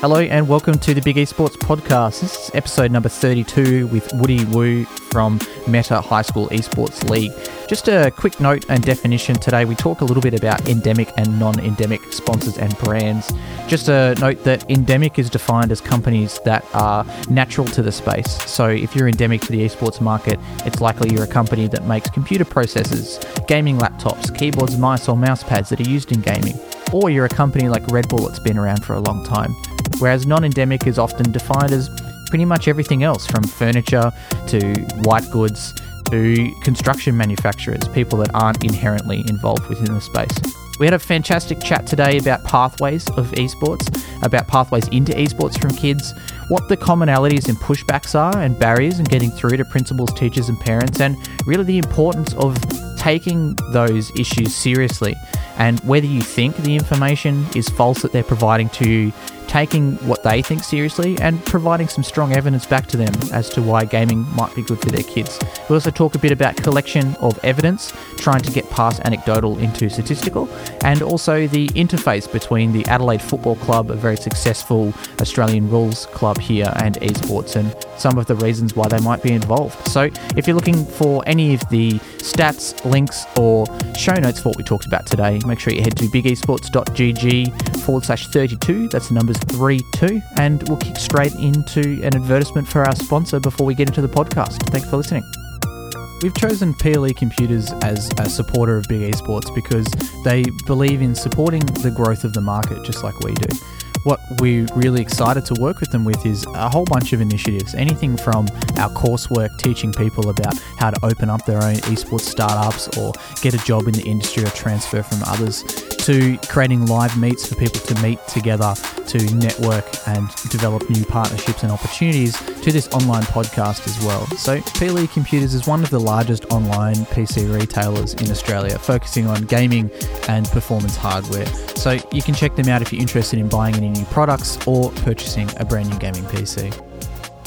Hello and welcome to the Big Esports Podcast. This is episode number 32 with Woody Wu from Meta High School Esports League. Just a quick note and definition today. We talk a little bit about endemic and non endemic sponsors and brands. Just a note that endemic is defined as companies that are natural to the space. So if you're endemic to the esports market, it's likely you're a company that makes computer processors, gaming laptops, keyboards, mice, or mouse pads that are used in gaming. Or you're a company like Red Bull that's been around for a long time whereas non endemic is often defined as pretty much everything else from furniture to white goods to construction manufacturers, people that aren't inherently involved within the space. We had a fantastic chat today about pathways of esports, about pathways into esports from kids, what the commonalities and pushbacks are and barriers in getting through to principals, teachers, and parents, and really the importance of taking those issues seriously and whether you think the information is false that they're providing to you taking what they think seriously and providing some strong evidence back to them as to why gaming might be good for their kids. We also talk a bit about collection of evidence, trying to get past anecdotal into statistical, and also the interface between the Adelaide Football Club, a very successful Australian rules club here, and esports, and some of the reasons why they might be involved. So, if you're looking for any of the stats, links, or show notes for what we talked about today, make sure you head to bigesports.gg forward slash 32. That's the numbers 32. And we'll kick straight into an advertisement for our sponsor before we get into the podcast. Thanks for listening. We've chosen PLE Computers as a supporter of Big Esports because they believe in supporting the growth of the market just like we do what we're really excited to work with them with is a whole bunch of initiatives. Anything from our coursework teaching people about how to open up their own esports startups or get a job in the industry or transfer from others, to creating live meets for people to meet together to network and develop new partnerships and opportunities, to this online podcast as well. So, PLE Computers is one of the largest online PC retailers in Australia, focusing on gaming and performance hardware. So, you can check them out if you're interested in buying any new products or purchasing a brand new gaming PC.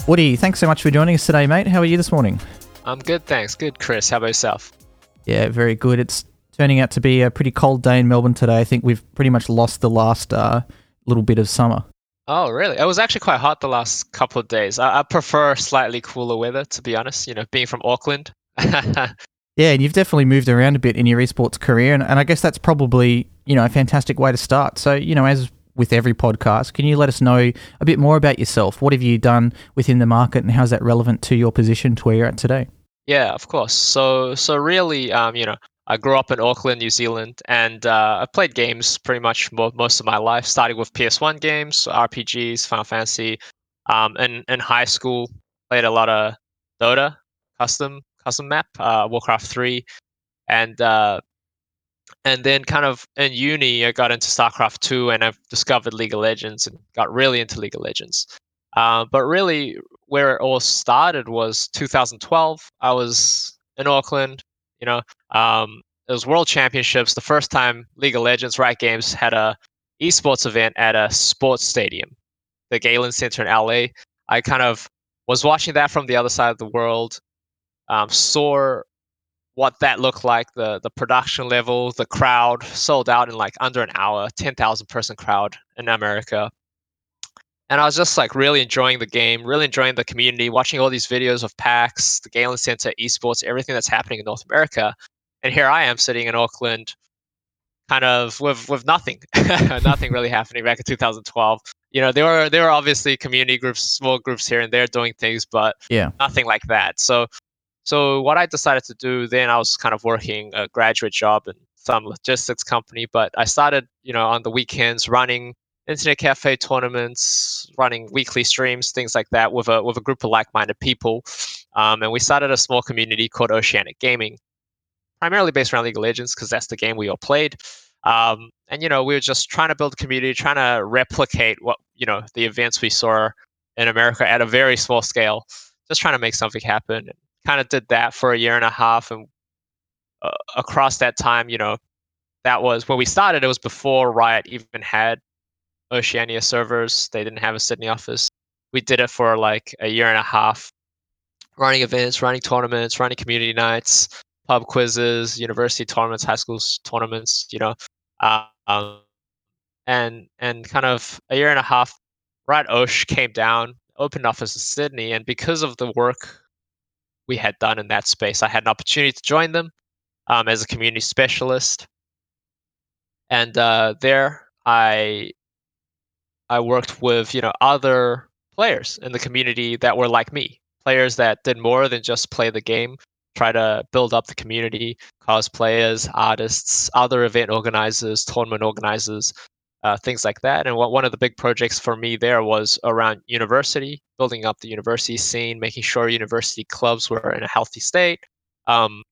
Woody, thanks so much for joining us today, mate. How are you this morning? I'm good, thanks. Good, Chris. How about yourself? Yeah, very good. It's turning out to be a pretty cold day in Melbourne today. I think we've pretty much lost the last uh, little bit of summer. Oh, really? It was actually quite hot the last couple of days. I, I prefer slightly cooler weather, to be honest. You know, being from Auckland. yeah, and you've definitely moved around a bit in your esports career, and, and I guess that's probably you know a fantastic way to start. So you know, as with every podcast. Can you let us know a bit more about yourself? What have you done within the market, and how's that relevant to your position to where you're at today? Yeah, of course. So, so really, um, you know, I grew up in Auckland, New Zealand, and uh, I played games pretty much mo- most of my life. Starting with PS1 games, RPGs, Final Fantasy. Um, in in high school, played a lot of Dota, custom custom map, uh, Warcraft three, and uh, and then kind of in uni i got into starcraft 2 and i've discovered league of legends and got really into league of legends uh, but really where it all started was 2012 i was in auckland you know um, it was world championships the first time league of legends Riot Games had a esports event at a sports stadium the galen center in la i kind of was watching that from the other side of the world um, saw what that looked like the the production level the crowd sold out in like under an hour 10,000 person crowd in America and I was just like really enjoying the game really enjoying the community watching all these videos of PAX the Galen Center esports everything that's happening in North America. And here I am sitting in Auckland kind of with with nothing nothing really happening back in 2012 you know there were there were obviously community groups small groups here and there doing things but yeah. nothing like that. So so what I decided to do then, I was kind of working a graduate job in some logistics company, but I started, you know, on the weekends running internet cafe tournaments, running weekly streams, things like that, with a with a group of like-minded people, um, and we started a small community called Oceanic Gaming, primarily based around League of Legends because that's the game we all played. Um, and you know, we were just trying to build a community, trying to replicate what you know the events we saw in America at a very small scale, just trying to make something happen kind of did that for a year and a half and uh, across that time you know that was when we started it was before riot even had oceania servers they didn't have a sydney office we did it for like a year and a half running events running tournaments running community nights pub quizzes university tournaments high school tournaments you know um, and and kind of a year and a half Riot Osh came down, opened office in Sydney, and because of the work we had done in that space, I had an opportunity to join them um, as a community specialist. And uh, there, I I worked with you know other players in the community that were like me, players that did more than just play the game, try to build up the community, cosplayers, artists, other event organizers, tournament organizers, uh, things like that. And what, one of the big projects for me there was around university, building up the university scene, making sure university clubs were in a healthy state, um,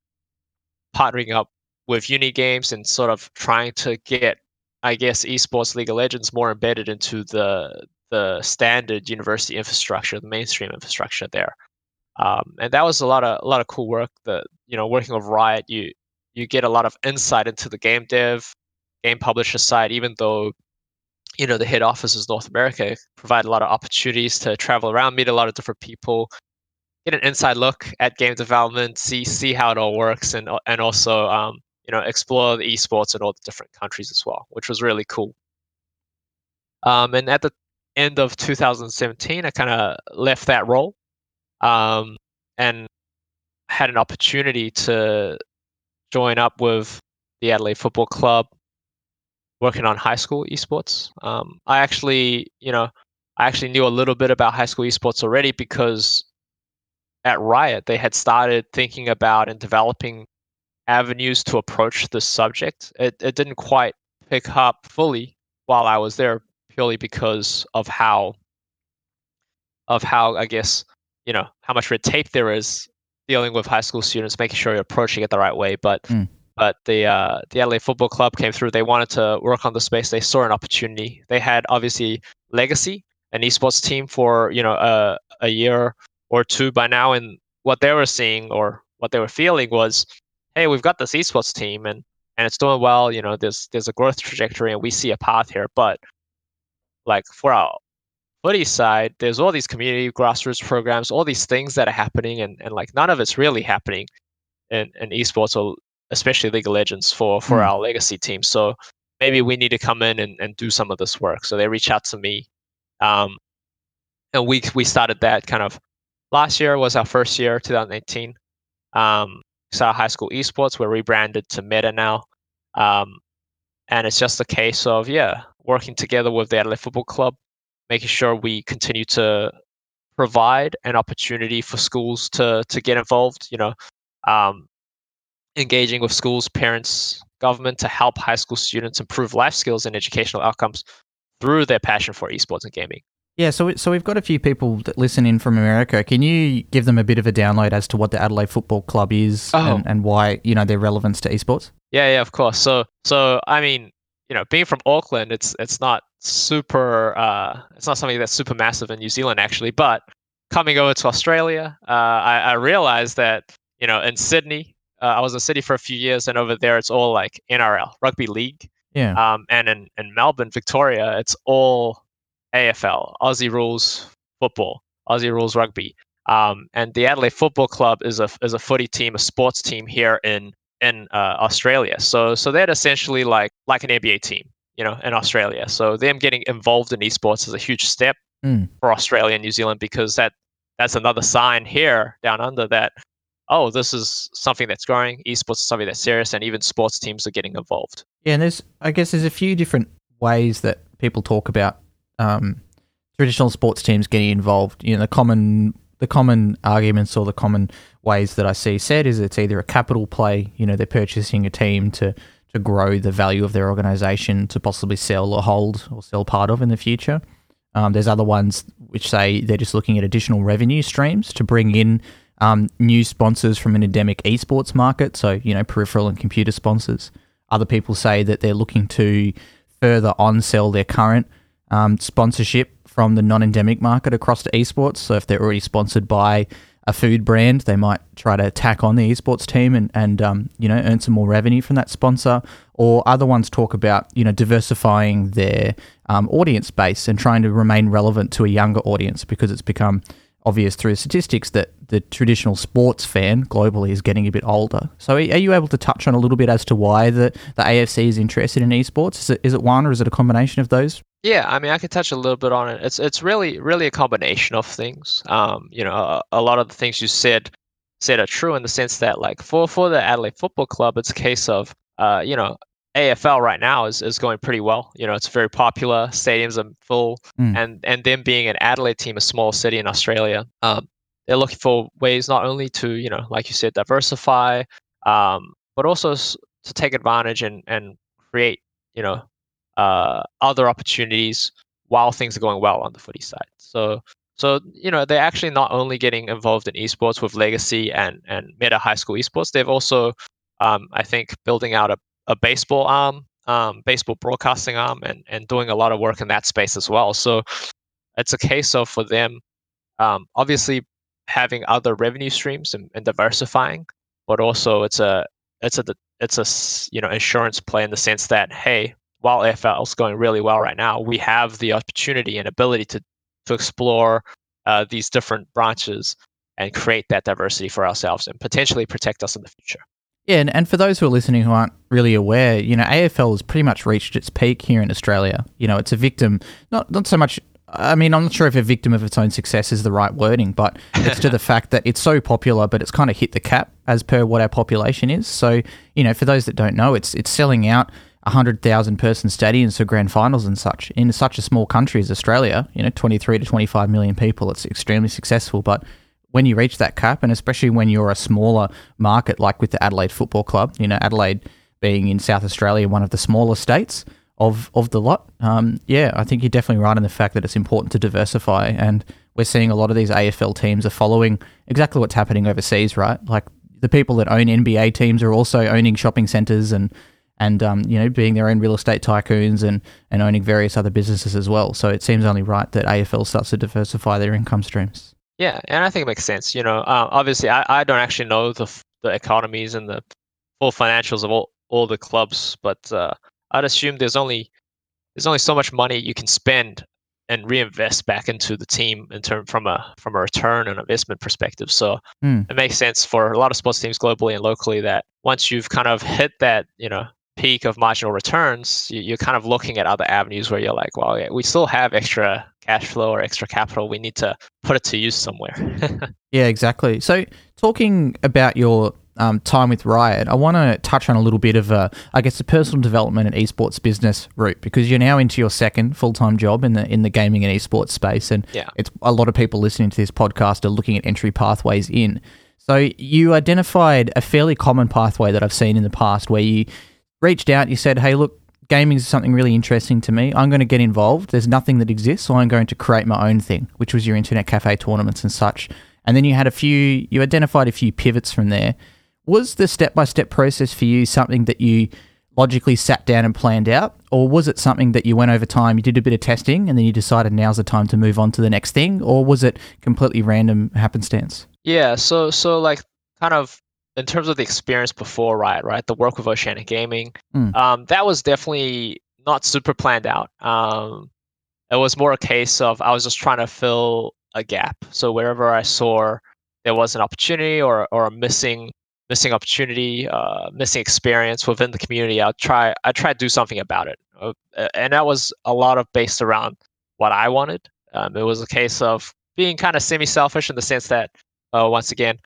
partnering up with uni games and sort of trying to get, I guess, esports League of Legends more embedded into the the standard university infrastructure, the mainstream infrastructure there. Um, and that was a lot of a lot of cool work. That you know, working with Riot, you you get a lot of insight into the game dev, game publisher side. Even though you know the head office is North America, provide a lot of opportunities to travel around, meet a lot of different people, get an inside look at game development, see see how it all works, and and also um, you know explore the esports in all the different countries as well, which was really cool. Um, and at the end of 2017, I kind of left that role um, and had an opportunity to join up with the Adelaide Football Club, working on high school esports. Um, I actually, you know, I actually knew a little bit about high school esports already because at Riot they had started thinking about and developing avenues to approach the subject. It, it didn't quite pick up fully while I was there, purely because of how of how I guess you know how much red tape there is dealing with high school students, making sure you're approaching it the right way. But mm. but the uh, the Adelaide Football Club came through. They wanted to work on the space. They saw an opportunity. They had obviously legacy, an esports team for you know a a year or two by now, and what they were seeing or what they were feeling was, hey, we've got this esports team and and it's doing well. You know, there's there's a growth trajectory, and we see a path here. But like for our footy side, there's all these community grassroots programs, all these things that are happening, and, and like none of it's really happening in, in esports or especially League of Legends for for mm. our legacy team. So maybe we need to come in and, and do some of this work. So they reach out to me, um, and we we started that kind of last year was our first year, 2018. Um, so high school esports, we're rebranded to Meta now. Um, and it's just a case of yeah working together with the Adelaide Football Club, making sure we continue to provide an opportunity for schools to to get involved. You know, um, engaging with schools, parents, government to help high school students improve life skills and educational outcomes through their passion for esports and gaming. Yeah, so so we've got a few people that listen in from America. Can you give them a bit of a download as to what the Adelaide Football Club is oh. and, and why you know their relevance to esports? Yeah, yeah, of course. So so I mean, you know, being from Auckland, it's it's not super. Uh, it's not something that's super massive in New Zealand actually. But coming over to Australia, uh, I, I realized that you know in Sydney, uh, I was in Sydney for a few years, and over there it's all like NRL, rugby league. Yeah. Um, and in in Melbourne, Victoria, it's all AFL, Aussie rules football, Aussie rules rugby. Um, and the Adelaide Football Club is a is a footy team, a sports team here in in uh, Australia. So so they're essentially like like an NBA team, you know, in Australia. So them getting involved in esports is a huge step mm. for Australia and New Zealand because that that's another sign here down under that oh this is something that's growing. Esports is something that's serious, and even sports teams are getting involved. Yeah, and there's I guess there's a few different ways that people talk about um, traditional sports teams getting involved. You know, the common the common arguments or the common ways that I see said is it's either a capital play, you know, they're purchasing a team to to grow the value of their organization to possibly sell or hold or sell part of in the future. Um, there's other ones which say they're just looking at additional revenue streams to bring in um, new sponsors from an endemic esports market, so you know peripheral and computer sponsors. Other people say that they're looking to further on sell their current um, sponsorship from the non-endemic market across to esports. So if they're already sponsored by a food brand, they might try to tack on the esports team and, and um, you know earn some more revenue from that sponsor. Or other ones talk about you know diversifying their um, audience base and trying to remain relevant to a younger audience because it's become obvious through statistics that the traditional sports fan globally is getting a bit older. So, are you able to touch on a little bit as to why the, the AFC is interested in esports? Is it, is it one or is it a combination of those? Yeah, I mean, I could touch a little bit on it. It's it's really really a combination of things. Um, you know, a, a lot of the things you said said are true in the sense that like for for the Adelaide Football Club, it's a case of uh, you know, AFL right now is, is going pretty well. You know, it's very popular. Stadiums are full, mm. and and them being an Adelaide team, a small city in Australia, um, they're looking for ways not only to you know, like you said, diversify, um, but also to take advantage and and create you know uh, other opportunities while things are going well on the footy side. So so you know they're actually not only getting involved in esports with Legacy and and Meta High School Esports, they've also um, I think building out a, a baseball arm, um, baseball broadcasting arm, and and doing a lot of work in that space as well. So it's a case of for them, um, obviously having other revenue streams and, and diversifying, but also it's a it's a it's a you know insurance play in the sense that hey, while AFL is going really well right now, we have the opportunity and ability to to explore uh, these different branches and create that diversity for ourselves and potentially protect us in the future. Yeah, and, and for those who are listening who aren't really aware, you know, AFL has pretty much reached its peak here in Australia. You know, it's a victim, not not so much. I mean, I'm not sure if a victim of its own success is the right wording, but it's to the fact that it's so popular, but it's kind of hit the cap as per what our population is. So, you know, for those that don't know, it's it's selling out 100,000 person stadiums for grand finals and such in such a small country as Australia. You know, 23 to 25 million people. It's extremely successful, but when you reach that cap, and especially when you're a smaller market like with the Adelaide Football Club, you know, Adelaide being in South Australia, one of the smaller states of of the lot. Um, yeah, I think you're definitely right in the fact that it's important to diversify, and we're seeing a lot of these AFL teams are following exactly what's happening overseas, right? Like the people that own NBA teams are also owning shopping centers and and um, you know being their own real estate tycoons and and owning various other businesses as well. So it seems only right that AFL starts to diversify their income streams. Yeah, and I think it makes sense. You know, uh, obviously, I, I don't actually know the the economies and the full financials of all, all the clubs, but uh, I'd assume there's only there's only so much money you can spend and reinvest back into the team in term from a from a return and investment perspective. So mm. it makes sense for a lot of sports teams globally and locally that once you've kind of hit that you know peak of marginal returns, you, are kind of looking at other avenues where you're like, well, yeah, we still have extra cash flow or extra capital, we need to put it to use somewhere. yeah, exactly. So, talking about your um, time with Riot, I want to touch on a little bit of, I guess, the personal development and esports business route because you're now into your second full time job in the in the gaming and esports space, and yeah. it's a lot of people listening to this podcast are looking at entry pathways in. So, you identified a fairly common pathway that I've seen in the past where you reached out, you said, "Hey, look, gaming is something really interesting to me. I'm going to get involved. There's nothing that exists, so I'm going to create my own thing, which was your internet cafe tournaments and such. And then you had a few, you identified a few pivots from there. Was the step by step process for you something that you logically sat down and planned out? Or was it something that you went over time, you did a bit of testing, and then you decided now's the time to move on to the next thing? Or was it completely random happenstance? Yeah, so so like kind of in terms of the experience before Riot, right, the work with Oceanic Gaming, mm. um, that was definitely not super planned out. Um, it was more a case of I was just trying to fill a gap. So wherever I saw there was an opportunity or or a missing missing opportunity, uh, missing experience within the community, I'll try I try to do something about it. Uh, and that was a lot of based around what I wanted. Um, it was a case of being kind of semi-selfish in the sense that, uh, once again,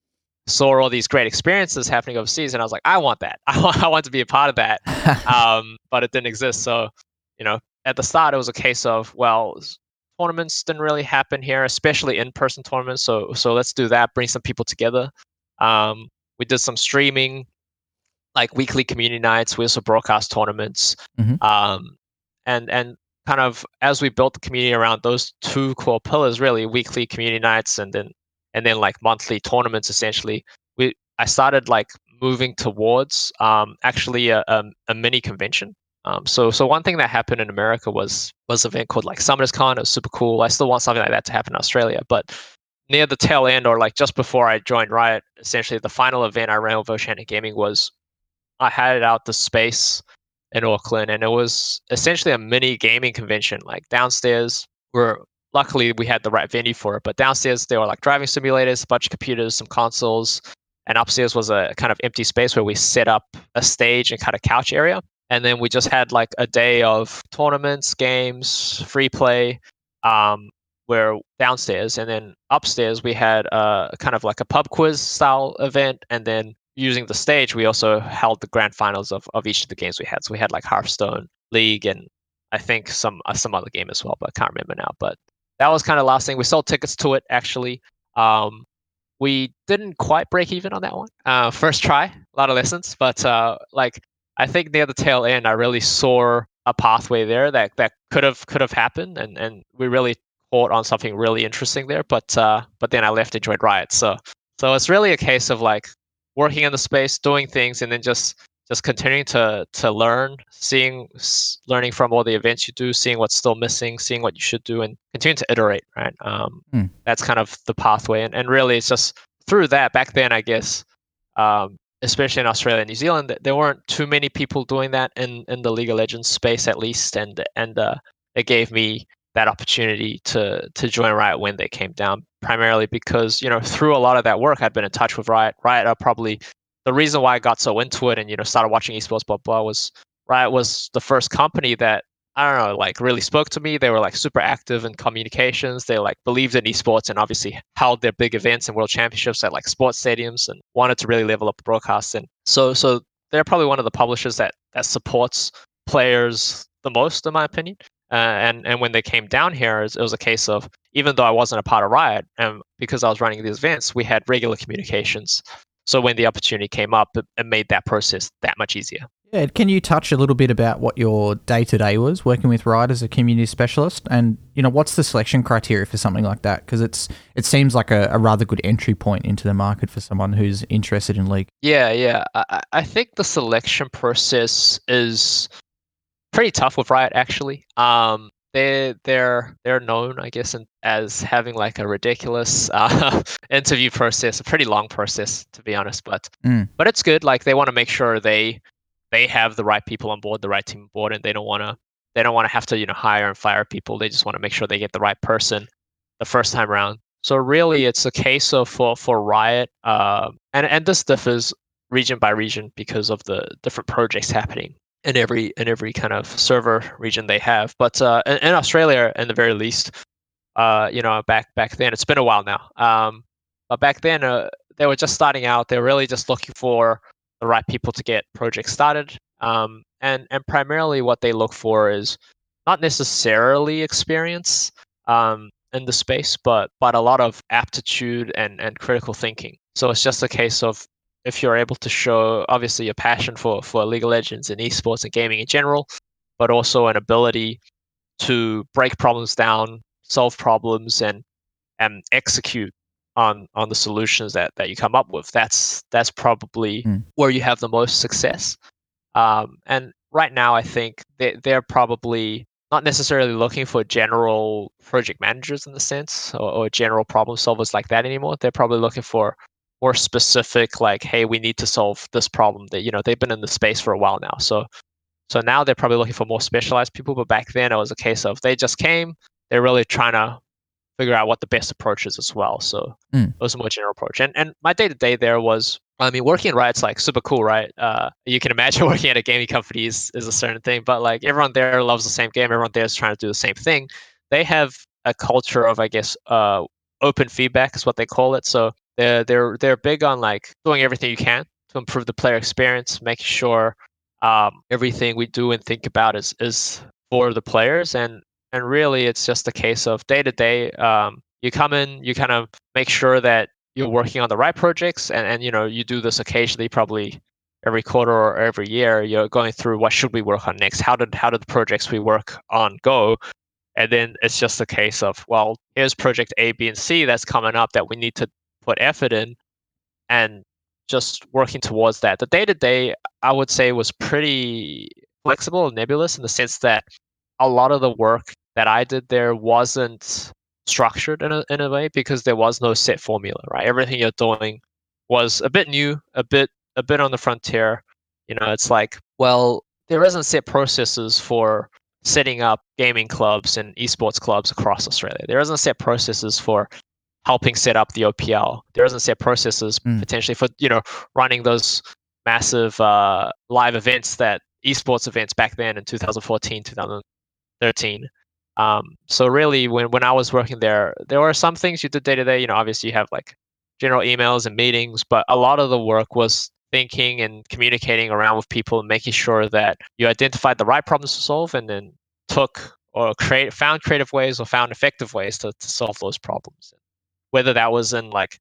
saw all these great experiences happening overseas, and I was like, I want that. I want, I want to be a part of that. um, but it didn't exist. So, you know, at the start, it was a case of, well, tournaments didn't really happen here, especially in-person tournaments. So, so let's do that. Bring some people together. Um, we did some streaming, like weekly community nights. We also broadcast tournaments. Mm-hmm. Um, and and kind of as we built the community around those two core pillars, really weekly community nights and then and then like monthly tournaments essentially. We i started like moving towards um, actually a, a, a, mini convention. Um, so so one thing that happened in america was was an event called like summoners con. It was super cool. I still want something like that to happen in australia but near the tail end or like just before i joined riot essentially the final event i ran with oceanic gaming was i had it out the space in auckland and it was essentially a mini gaming convention. Like downstairs were luckily we had the right venue for it. But downstairs there were like driving simulators, a bunch of computers, some consoles, and upstairs was a kind of empty space where we set up a stage and kind of couch area. and then we just had like a day of tournaments, games, free play, um, where downstairs, and then upstairs we had a kind of like a pub quiz style event, and then using the stage, we also held the grand finals of, of each of the games we had. So we had like Hearthstone, League, and I think some uh, some other game as well, but I can't remember now. But that was kind of last thing. We sold tickets to it actually. Um, we didn't quite break even on that one. Uh, first try, a lot of lessons, but uh, like I think near the tail end, I really saw a pathway there that that could have could have happened, and and we really caught on something really interesting there. But uh, but then I left enjoyed Riot, so so it's really a case of like working in the space, doing things, and then just just continuing to to learn, seeing learning from all the events you do, seeing what's still missing, seeing what you should do, and continue to iterate. Right. Um, mm. That's kind of the pathway, and and really it's just through that. Back then, I guess. Um, especially in Australia and New Zealand, there weren't too many people doing that in, in the League of Legends space, at least, and and uh, it gave me that opportunity to to join Riot when they came down, primarily because you know through a lot of that work, I'd been in touch with Riot. Riot are probably the reason why I got so into it and you know started watching esports blah blah was Riot was the first company that I don't know like really spoke to me. They were like super active in communications. They like believed in esports and obviously held their big events and world championships at like sports stadiums and wanted to really level up the broadcast. And so so they're probably one of the publishers that that supports players the most in my opinion. Uh, and and when they came down here, it was a case of even though I wasn't a part of Riot, and because I was running these events, we had regular communications. So when the opportunity came up, it, it made that process that much easier. Yeah, can you touch a little bit about what your day to day was working with Riot as a community specialist, and you know what's the selection criteria for something like that? Because it's it seems like a, a, rather good entry point into the market for someone who's interested in league. Yeah, yeah, I, I think the selection process is pretty tough with Riot actually. Um, they they're they're known, I guess, in, as having like a ridiculous uh, interview process, a pretty long process to be honest. But mm. but it's good. Like they want to make sure they they have the right people on board, the right team on board, and they don't want to they don't want to have to you know hire and fire people. They just want to make sure they get the right person the first time around. So really, it's a case of for for Riot, uh, and and this differs region by region because of the different projects happening in every in every kind of server region they have. But uh, in, in, Australia, in the very least, uh, you know, back back then, it's been a while now. Um, but back then, uh, they were just starting out. They were really just looking for the right people to get projects started. Um, and and primarily, what they look for is not necessarily experience um, in the space, but but a lot of aptitude and and critical thinking. So it's just a case of if you're able to show obviously a passion for for League of Legends and esports and gaming in general, but also an ability to break problems down, solve problems, and and execute on on the solutions that that you come up with. That's that's probably mm. where you have the most success. Um, and right now, I think they they're probably not necessarily looking for general project managers in the sense or, or general problem solvers like that anymore. They're probably looking for more specific like hey we need to solve this problem that you know they've been in the space for a while now so so now they're probably looking for more specialized people but back then it was a case of they just came they're really trying to figure out what the best approach is as well so mm. it was a more general approach and and my day to day there was I mean, working at Riot's like super cool, right? Uh, you can imagine working at a gaming company is, is a certain thing, but like everyone there loves the same game. Everyone there is trying to do the same thing. They have a culture of, I guess, uh, open feedback is what they call it. So they're they're they're big on like doing everything you can to improve the player experience, making sure um, everything we do and think about is is for the players, and and really it's just a case of day to day. Um, you come in, you kind of make sure that you're working on the right projects, and and you know you do this occasionally, probably every quarter or every year. You're going through what should we work on next? How did how did the projects we work on go? And then it's just a case of, well, here's project A, B, and C that's coming up that we need to put effort in and just working towards that. The day to day, I would say, was pretty flexible and nebulous in the sense that a lot of the work that I did there wasn't structured in a, in a way because there was no set formula, right? Everything you're doing was a bit new, a bit a bit on the frontier. You know, it's like, well, there isn't set processes for setting up gaming clubs and esports clubs across Australia. There isn't set processes for helping set up the OPL. There isn't set processes mm. potentially for you know running those massive uh, live events that esports events back then in 2014, 2013. Um, so really, when when I was working there, there were some things you did day to day. You know, obviously you have like general emails and meetings, but a lot of the work was thinking and communicating around with people and making sure that you identified the right problems to solve and then took or create found creative ways or found effective ways to, to solve those problems whether that was in like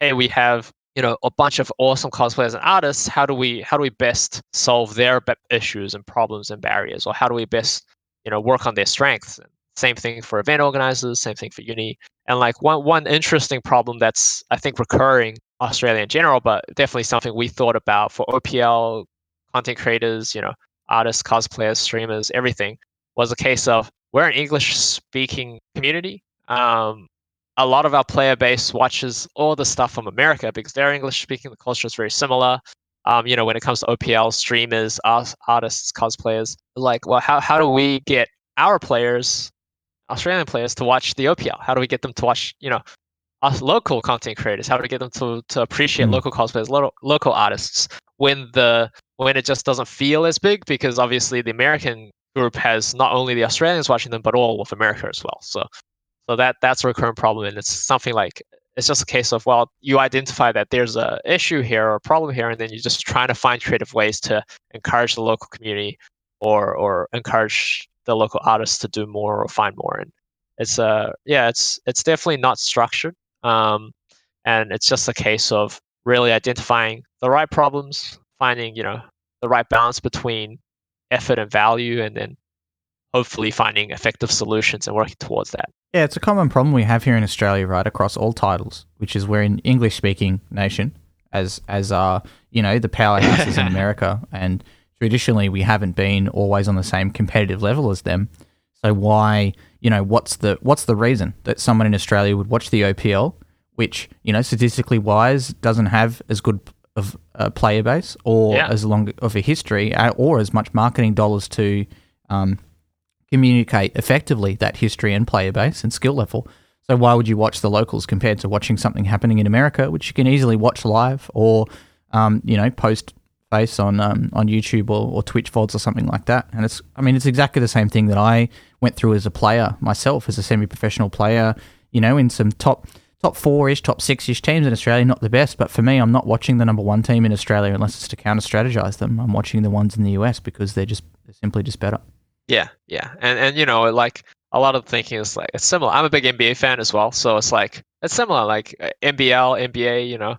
hey we have you know a bunch of awesome cosplayers and artists how do we how do we best solve their issues and problems and barriers? Or how do we best you know work on their strengths? Same thing for event organizers same thing for uni. And like one one interesting problem that's i think recurring australia in general but definitely something we thought about for opl content creators you know artists cosplayers streamers everything was a case of we're an english speaking community. Um, a lot of our player base watches all the stuff from America because they're English speaking. The culture is very similar. Um, you know, when it comes to OPL streamers, artists, cosplayers, like, well, how, how do we get our players, Australian players, to watch the OPL? How do we get them to watch, you know, us local content creators? How do we get them to, to appreciate mm. local cosplayers, lo- local artists when the when it just doesn't feel as big? Because obviously the American group has not only the Australians watching them, but all of America as well. So so that that's a recurrent problem, and it's something like it's just a case of well, you identify that there's a issue here or a problem here, and then you're just trying to find creative ways to encourage the local community or or encourage the local artists to do more or find more. And it's uh yeah, it's it's definitely not structured, um, and it's just a case of really identifying the right problems, finding you know the right balance between effort and value, and then hopefully finding effective solutions and working towards that. Yeah, it's a common problem we have here in Australia, right, across all titles, which is we're an English speaking nation, as as are you know the powerhouses in America, and traditionally we haven't been always on the same competitive level as them. So why, you know, what's the what's the reason that someone in Australia would watch the OPL, which you know statistically wise doesn't have as good of a player base or yeah. as long of a history uh, or as much marketing dollars to um, communicate effectively that history and player base and skill level. So why would you watch the locals compared to watching something happening in America, which you can easily watch live or, um, you know, post face on um, on YouTube or, or Twitch VODs or something like that. And it's, I mean, it's exactly the same thing that I went through as a player myself, as a semi-professional player. You know, in some top top four ish, top six ish teams in Australia, not the best. But for me, I'm not watching the number one team in Australia unless it's to counter strategize them. I'm watching the ones in the US because they're just they're simply just better. Yeah, yeah, and and you know, like a lot of thinking is like it's similar. I'm a big NBA fan as well, so it's like it's similar. Like uh, NBL, NBA, you know,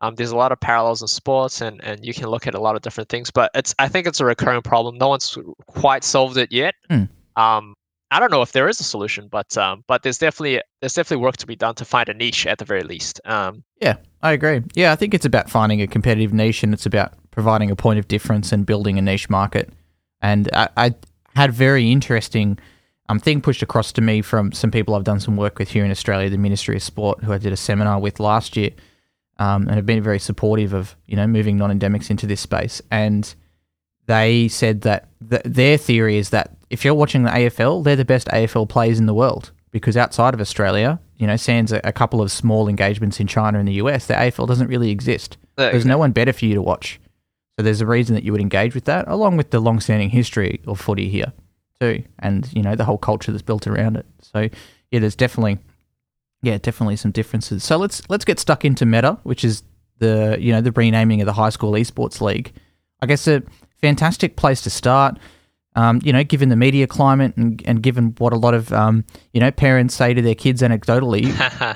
um, there's a lot of parallels in sports, and and you can look at a lot of different things. But it's I think it's a recurring problem. No one's quite solved it yet. Mm. Um, I don't know if there is a solution, but um, but there's definitely there's definitely work to be done to find a niche at the very least. Um, yeah, I agree. Yeah, I think it's about finding a competitive niche, and it's about providing a point of difference and building a niche market. And I, I had very interesting um, thing pushed across to me from some people I've done some work with here in Australia, the Ministry of Sport, who I did a seminar with last year, um, and have been very supportive of you know moving non-endemics into this space. And they said that th- their theory is that if you're watching the AFL, they're the best AFL players in the world because outside of Australia, you know, sans a, a couple of small engagements in China and the US, the AFL doesn't really exist. There's no one better for you to watch. So there's a reason that you would engage with that, along with the long-standing history of footy here too, and you know the whole culture that's built around it. So yeah, there's definitely yeah definitely some differences. So let's let's get stuck into Meta, which is the you know the renaming of the high school esports league. I guess a fantastic place to start. Um, you know, given the media climate and, and given what a lot of um, you know parents say to their kids anecdotally,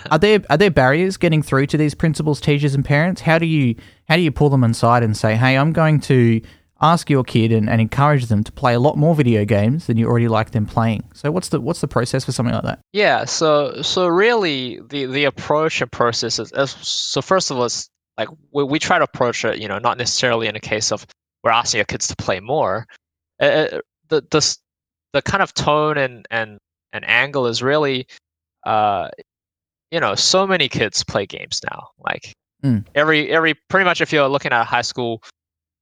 are there are there barriers getting through to these principals, teachers, and parents? How do you how do you pull them inside and say, hey, I'm going to ask your kid and, and encourage them to play a lot more video games than you already like them playing. So what's the what's the process for something like that? Yeah, so so really the the approach and process is, is so first of all, it's like we, we try to approach it, you know, not necessarily in a case of we're asking our kids to play more. Uh, uh the the the kind of tone and and and angle is really uh you know so many kids play games now like mm. every every pretty much if you're looking at a high school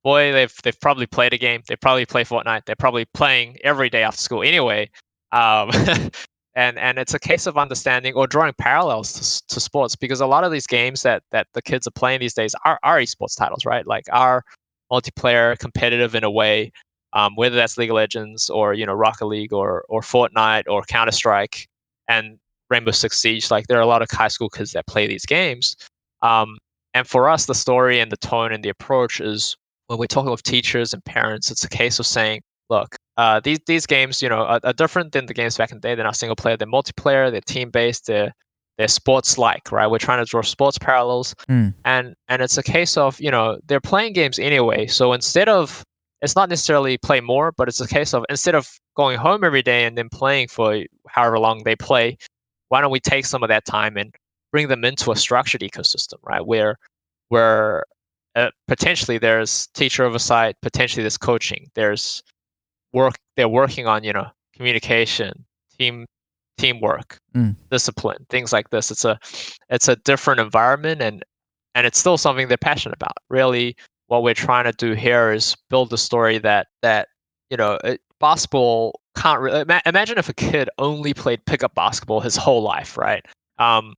boy they've they've probably played a game they probably play fortnite they're probably playing every day after school anyway um and and it's a case of understanding or drawing parallels to, to sports because a lot of these games that that the kids are playing these days are, are esports titles right like are multiplayer competitive in a way um, whether that's League of Legends or you know Rocket League or or Fortnite or Counter Strike and Rainbow Six Siege. Like there are a lot of high school kids that play these games. Um, and for us, the story and the tone and the approach is when we're talking with teachers and parents, it's a case of saying, look, uh, these these games, you know, are, are, different than the games back in the day. They're not single player. They're multiplayer. They're team based. They're they're sports like, right? We're trying to draw sports parallels, mm. and and it's a case of you know they're playing games anyway. So instead of it's not necessarily play more, but it's a case of instead of going home every day and then playing for however long they play, why don't we take some of that time and bring them into a structured ecosystem, right? Where where uh, potentially there's teacher oversight, potentially there's coaching, there's work they're working on you know communication team teamwork mm. discipline things like this it's a it's a different environment and and it's still something they're passionate about really what we're trying to do here is build a story that that you know it, basketball can't really imagine if a kid only played pickup basketball his whole life right um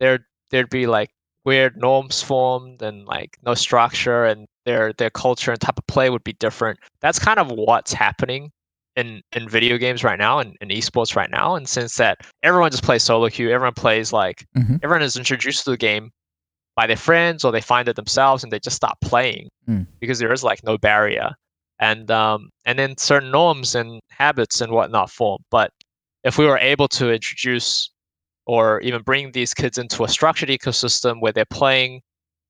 there there'd be like weird norms formed and like no structure and their their culture and type of play would be different. That's kind of what's happening in in video games right now and in, in esports right now. And since that everyone just plays solo queue, everyone plays like mm-hmm. everyone is introduced to the game by their friends or they find it themselves and they just start playing mm. because there is like no barrier. And um and then certain norms and habits and whatnot form. But if we were able to introduce or even bring these kids into a structured ecosystem where they're playing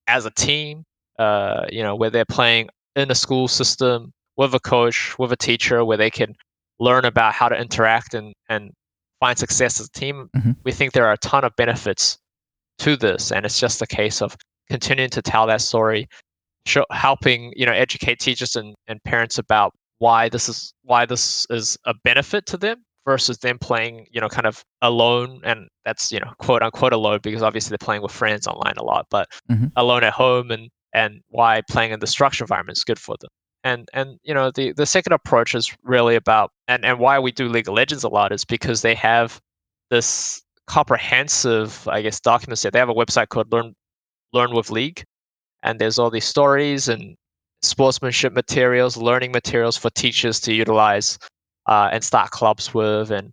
as a team, uh, you know, where they're playing in a school system with a coach, with a teacher, where they can learn about how to interact and, and find success as a team. Mm-hmm. We think there are a ton of benefits to this, and it's just a case of continuing to tell that story, show, helping you know educate teachers and, and parents about why this is why this is a benefit to them versus them playing, you know, kind of alone. And that's, you know, quote unquote alone because obviously they're playing with friends online a lot, but mm-hmm. alone at home and, and why playing in the structured environment is good for them. And, and you know the, the second approach is really about and, and why we do League of Legends a lot is because they have this comprehensive I guess document set. They have a website called Learn Learn with League, and there's all these stories and sportsmanship materials, learning materials for teachers to utilize uh, and start clubs with and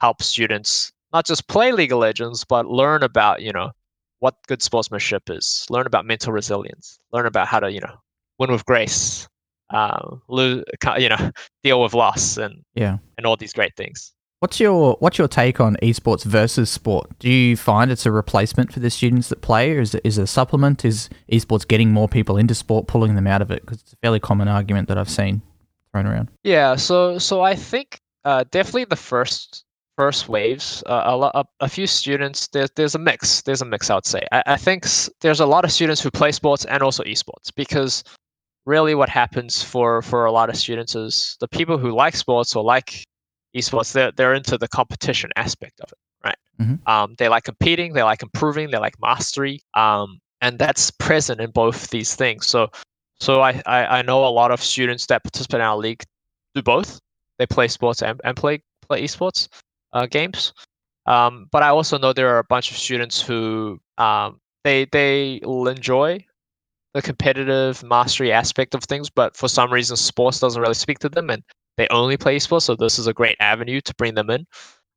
help students not just play League of Legends, but learn about, you know, what good sportsmanship is, learn about mental resilience, learn about how to, you know, win with grace, uh, lose, you know, deal with loss and, yeah. and all these great things. What's your what's your take on esports versus sport? Do you find it's a replacement for the students that play, or is it, is it a supplement? Is esports getting more people into sport, pulling them out of it? Because it's a fairly common argument that I've seen thrown around? Yeah, so so I think uh, definitely the first first waves, uh, a, lot, a, a, few students. There's there's a mix. There's a mix. I would say. I, I think there's a lot of students who play sports and also esports because really what happens for for a lot of students is the people who like sports or like esports they're they're into the competition aspect of it right mm-hmm. um, they like competing they like improving they like mastery um, and that's present in both these things so so I, I, I know a lot of students that participate in our league do both. They play sports and, and play play esports uh, games. Um, but I also know there are a bunch of students who um, they they will enjoy the competitive mastery aspect of things, but for some reason sports doesn't really speak to them, and they only play esports. So this is a great avenue to bring them in.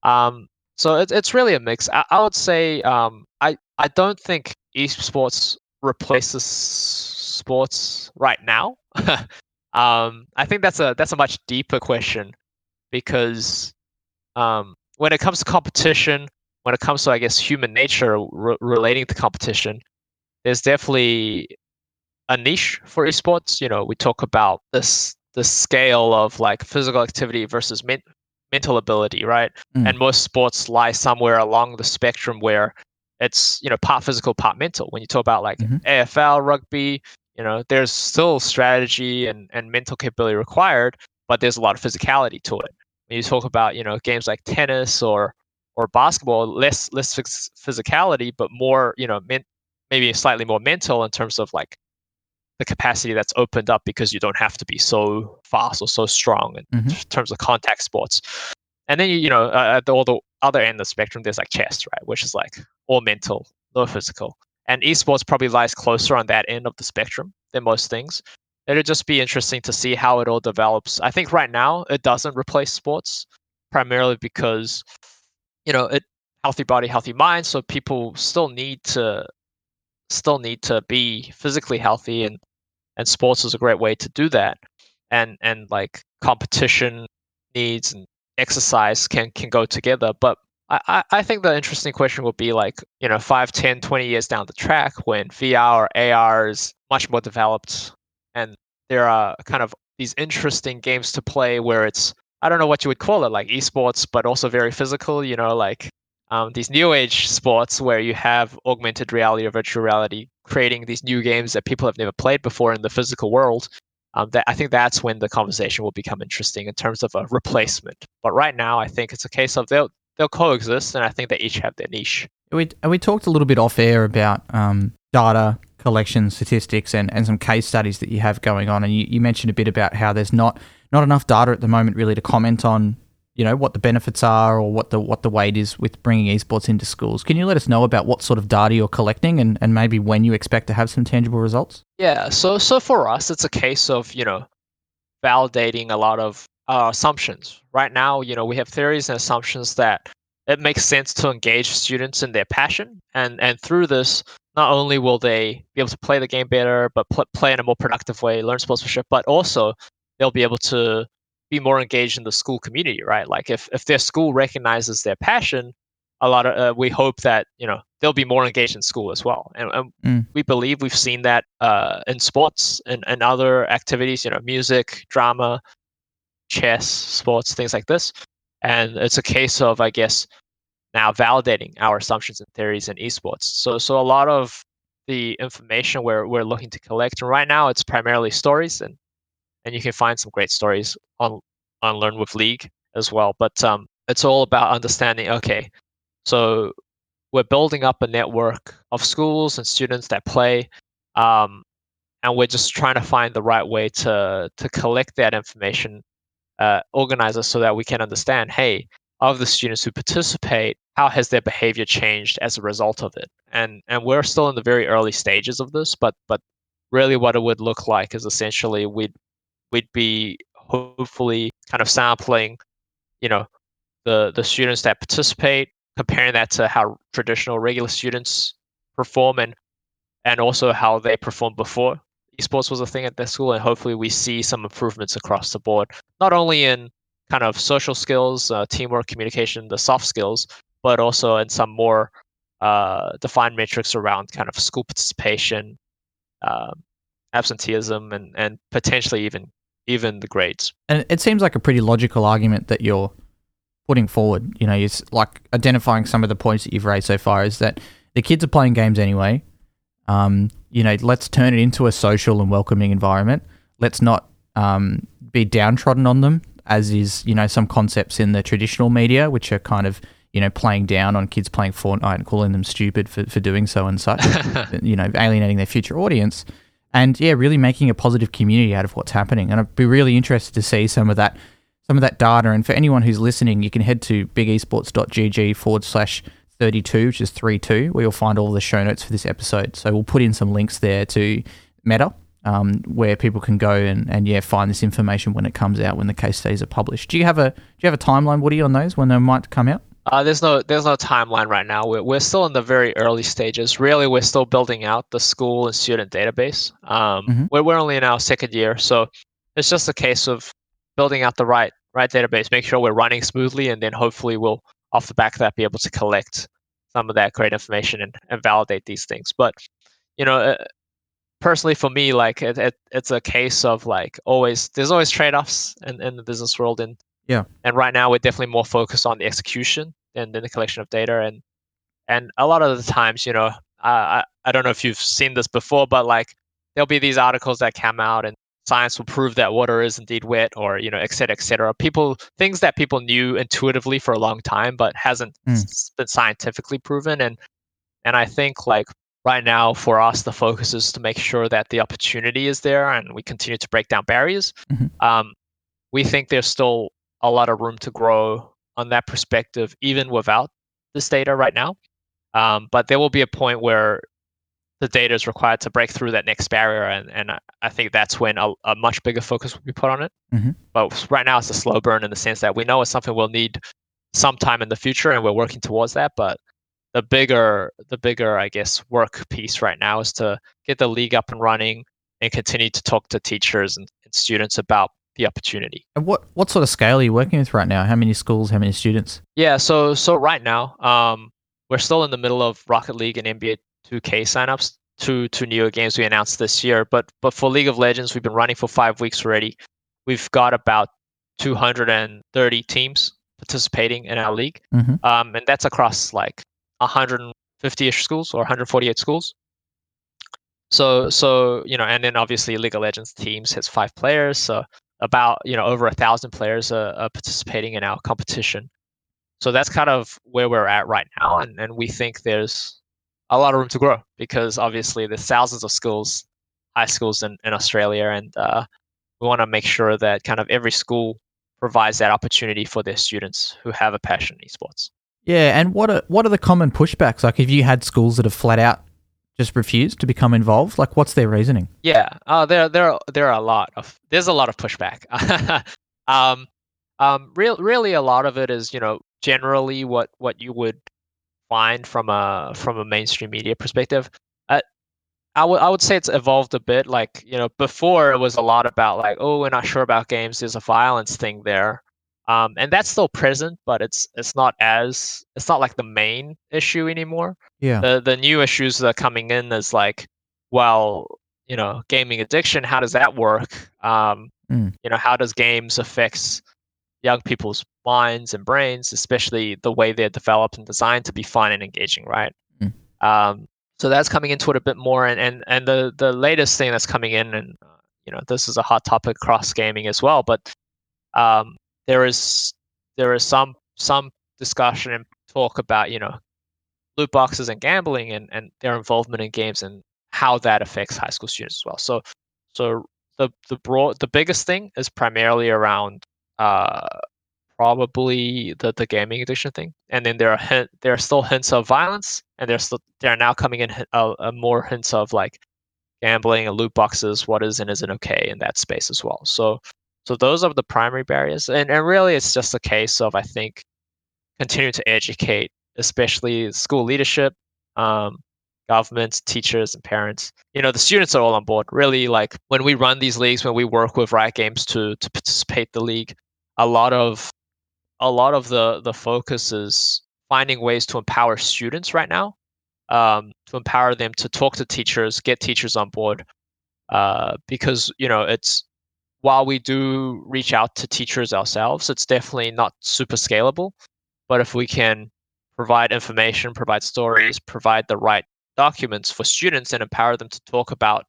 Um, so it, it's really a mix. I, I would say um, I I don't think esports replaces sports right now? um, I think that's a that's a much deeper question because um, when it comes to competition, when it comes to I guess human nature re- relating to competition, there's definitely a niche for esports. You know, we talk about this the scale of like physical activity versus men- mental ability, right? Mm. And most sports lie somewhere along the spectrum where it's you know part physical, part mental. When you talk about like mm-hmm. AFL, rugby, you know, there's still strategy and, and mental capability required, but there's a lot of physicality to it. When you talk about, you know, games like tennis or or basketball, less less physicality, but more, you know, men, maybe slightly more mental in terms of like the capacity that's opened up because you don't have to be so fast or so strong in mm-hmm. terms of contact sports. And then you, you know, uh, at the, all the other end of the spectrum, there's like chess, right, which is like all mental, no physical. And esports probably lies closer on that end of the spectrum than most things. it'll just be interesting to see how it all develops. I think right now it doesn't replace sports primarily because you know it healthy body, healthy mind. So people still need to still need to be physically healthy, and and sports is a great way to do that. And and like competition needs and exercise can can go together. But I, I think the interesting question would be like, you know, 5, 10, 20 years down the track when VR or AR is much more developed and there are kind of these interesting games to play where it's I don't know what you would call it, like esports, but also very physical, you know, like um, these new age sports where you have augmented reality or virtual reality creating these new games that people have never played before in the physical world. Um, that I think that's when the conversation will become interesting in terms of a replacement. But right now, I think it's a case of they'll they'll coexist, and I think they each have their niche. We and we talked a little bit off air about um, data collection, statistics, and, and some case studies that you have going on, and you, you mentioned a bit about how there's not not enough data at the moment really to comment on you know what the benefits are or what the what the weight is with bringing esports into schools. Can you let us know about what sort of data you're collecting and, and maybe when you expect to have some tangible results? Yeah, so so for us, it's a case of you know validating a lot of uh, assumptions. Right now, you know we have theories and assumptions that it makes sense to engage students in their passion, and and through this, not only will they be able to play the game better, but pl- play in a more productive way, learn sportsmanship, but also they'll be able to be more engaged in the school community, right? Like if if their school recognizes their passion, a lot of uh, we hope that you know they'll be more engaged in school as well, and, and mm. we believe we've seen that uh, in sports and, and other activities, you know, music, drama, chess, sports, things like this. And it's a case of, I guess, now validating our assumptions and theories in esports. So so a lot of the information we're we're looking to collect, and right now it's primarily stories and and you can find some great stories on on Learn with League as well. But um, it's all about understanding. Okay, so we're building up a network of schools and students that play, um, and we're just trying to find the right way to to collect that information, uh, organize it so that we can understand. Hey, of the students who participate, how has their behavior changed as a result of it? And and we're still in the very early stages of this, but but really what it would look like is essentially we'd we'd be hopefully kind of sampling, you know, the the students that participate, comparing that to how traditional regular students perform and and also how they performed before esports was a thing at their school and hopefully we see some improvements across the board not only in kind of social skills uh, teamwork communication the soft skills but also in some more uh, defined metrics around kind of school participation um, absenteeism and, and potentially even even the grades. And it seems like a pretty logical argument that you're putting forward. You know, it's like identifying some of the points that you've raised so far is that the kids are playing games anyway. Um, you know, let's turn it into a social and welcoming environment. Let's not um, be downtrodden on them, as is, you know, some concepts in the traditional media, which are kind of, you know, playing down on kids playing Fortnite and calling them stupid for, for doing so and such, you know, alienating their future audience and yeah, really making a positive community out of what's happening. And I'd be really interested to see some of that, some of that data. And for anyone who's listening, you can head to bigesports.gg forward slash 32, which is 32, where you'll find all the show notes for this episode. So we'll put in some links there to Meta, um, where people can go and, and yeah, find this information when it comes out, when the case studies are published. Do you have a do you have a timeline, Woody, on those when they might come out? Uh, there's no there's no timeline right now. We're, we're still in the very early stages. Really, we're still building out the school and student database. Um, mm-hmm. we're, we're only in our second year, so it's just a case of building out the right right database, make sure we're running smoothly, and then hopefully we'll off the back of that be able to collect some of that great information and, and validate these things. But you know, uh, personally for me, like it, it, it's a case of like always there's always trade offs in, in the business world, and yeah. And right now we're definitely more focused on the execution and then the collection of data and and a lot of the times, you know, I I don't know if you've seen this before, but like there'll be these articles that come out and science will prove that water is indeed wet or you know et cetera et cetera people things that people knew intuitively for a long time but hasn't mm. been scientifically proven and and i think like right now for us the focus is to make sure that the opportunity is there and we continue to break down barriers mm-hmm. um, we think there's still a lot of room to grow on that perspective, even without this data right now. Um, but there will be a point where the data is required to break through that next barrier, and and I think that's when a, a much bigger focus will be put on it. Mm-hmm. But right now, it's a slow burn in the sense that we know it's something we'll need sometime in the future, and we're working towards that. But the bigger the bigger I guess work piece right now is to get the league up and running and continue to talk to teachers and, and students about the opportunity. And what what sort of scale are you working with right now? How many schools? How many students? Yeah, so so right now, um, we're still in the middle of Rocket League and NBA 2K signups. Two two newer games we announced this year, but but for League of Legends, we've been running for five weeks already. We've got about 230 teams participating in our league, mm-hmm. um, and that's across like 150ish schools or 148 schools. So so you know, and then obviously League of Legends teams has five players, so about you know over a thousand players are, are participating in our competition. So that's kind of where we're at right now, and, and we think there's a lot of room to grow because obviously there's thousands of schools, high schools in, in Australia, and uh, we want to make sure that kind of every school provides that opportunity for their students who have a passion in esports. Yeah, and what are what are the common pushbacks? Like, have you had schools that have flat out just refuse to become involved? Like, what's their reasoning? Yeah, uh, there there there are a lot of there's a lot of pushback. um, um, real really a lot of it is you know generally what what you would find from a from a mainstream media perspective. Uh, I would I would say it's evolved a bit. Like you know before it was a lot about like oh we're not sure about games. There's a violence thing there. Um, and that's still present, but it's it's not as it's not like the main issue anymore. Yeah. The the new issues that are coming in is like, well, you know, gaming addiction. How does that work? Um, mm. You know, how does games affects young people's minds and brains, especially the way they're developed and designed to be fun and engaging, right? Mm. Um, so that's coming into it a bit more, and and and the the latest thing that's coming in, and uh, you know, this is a hot topic across gaming as well, but um, there is there is some some discussion and talk about you know loot boxes and gambling and, and their involvement in games and how that affects high school students as well. So so the the broad the biggest thing is primarily around uh, probably the, the gaming addiction thing, and then there are hint, there are still hints of violence, and there's still there are now coming in a, more hints of like gambling and loot boxes, what is and isn't okay in that space as well. So so those are the primary barriers. And, and really, it's just a case of, I think, continuing to educate, especially school leadership, um, governments, teachers, and parents. You know, the students are all on board. Really, like when we run these leagues, when we work with Riot Games to to participate the league, a lot of a lot of the the focus is finding ways to empower students right now, um, to empower them to talk to teachers, get teachers on board, uh, because you know it's while we do reach out to teachers ourselves, it's definitely not super scalable. But if we can provide information, provide stories, provide the right documents for students and empower them to talk about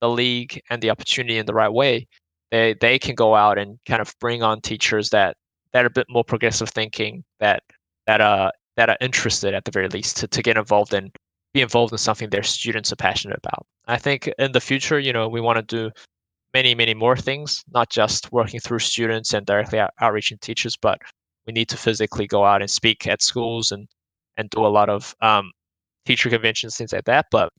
the league and the opportunity in the right way, they they can go out and kind of bring on teachers that that are a bit more progressive thinking, that that are that are interested at the very least to, to get involved and be involved in something their students are passionate about. I think in the future, you know, we want to do many, many more things, not just working through students and directly out- outreaching teachers, but we need to physically go out and speak at schools and, and do a lot of um, teacher conventions, things like that. But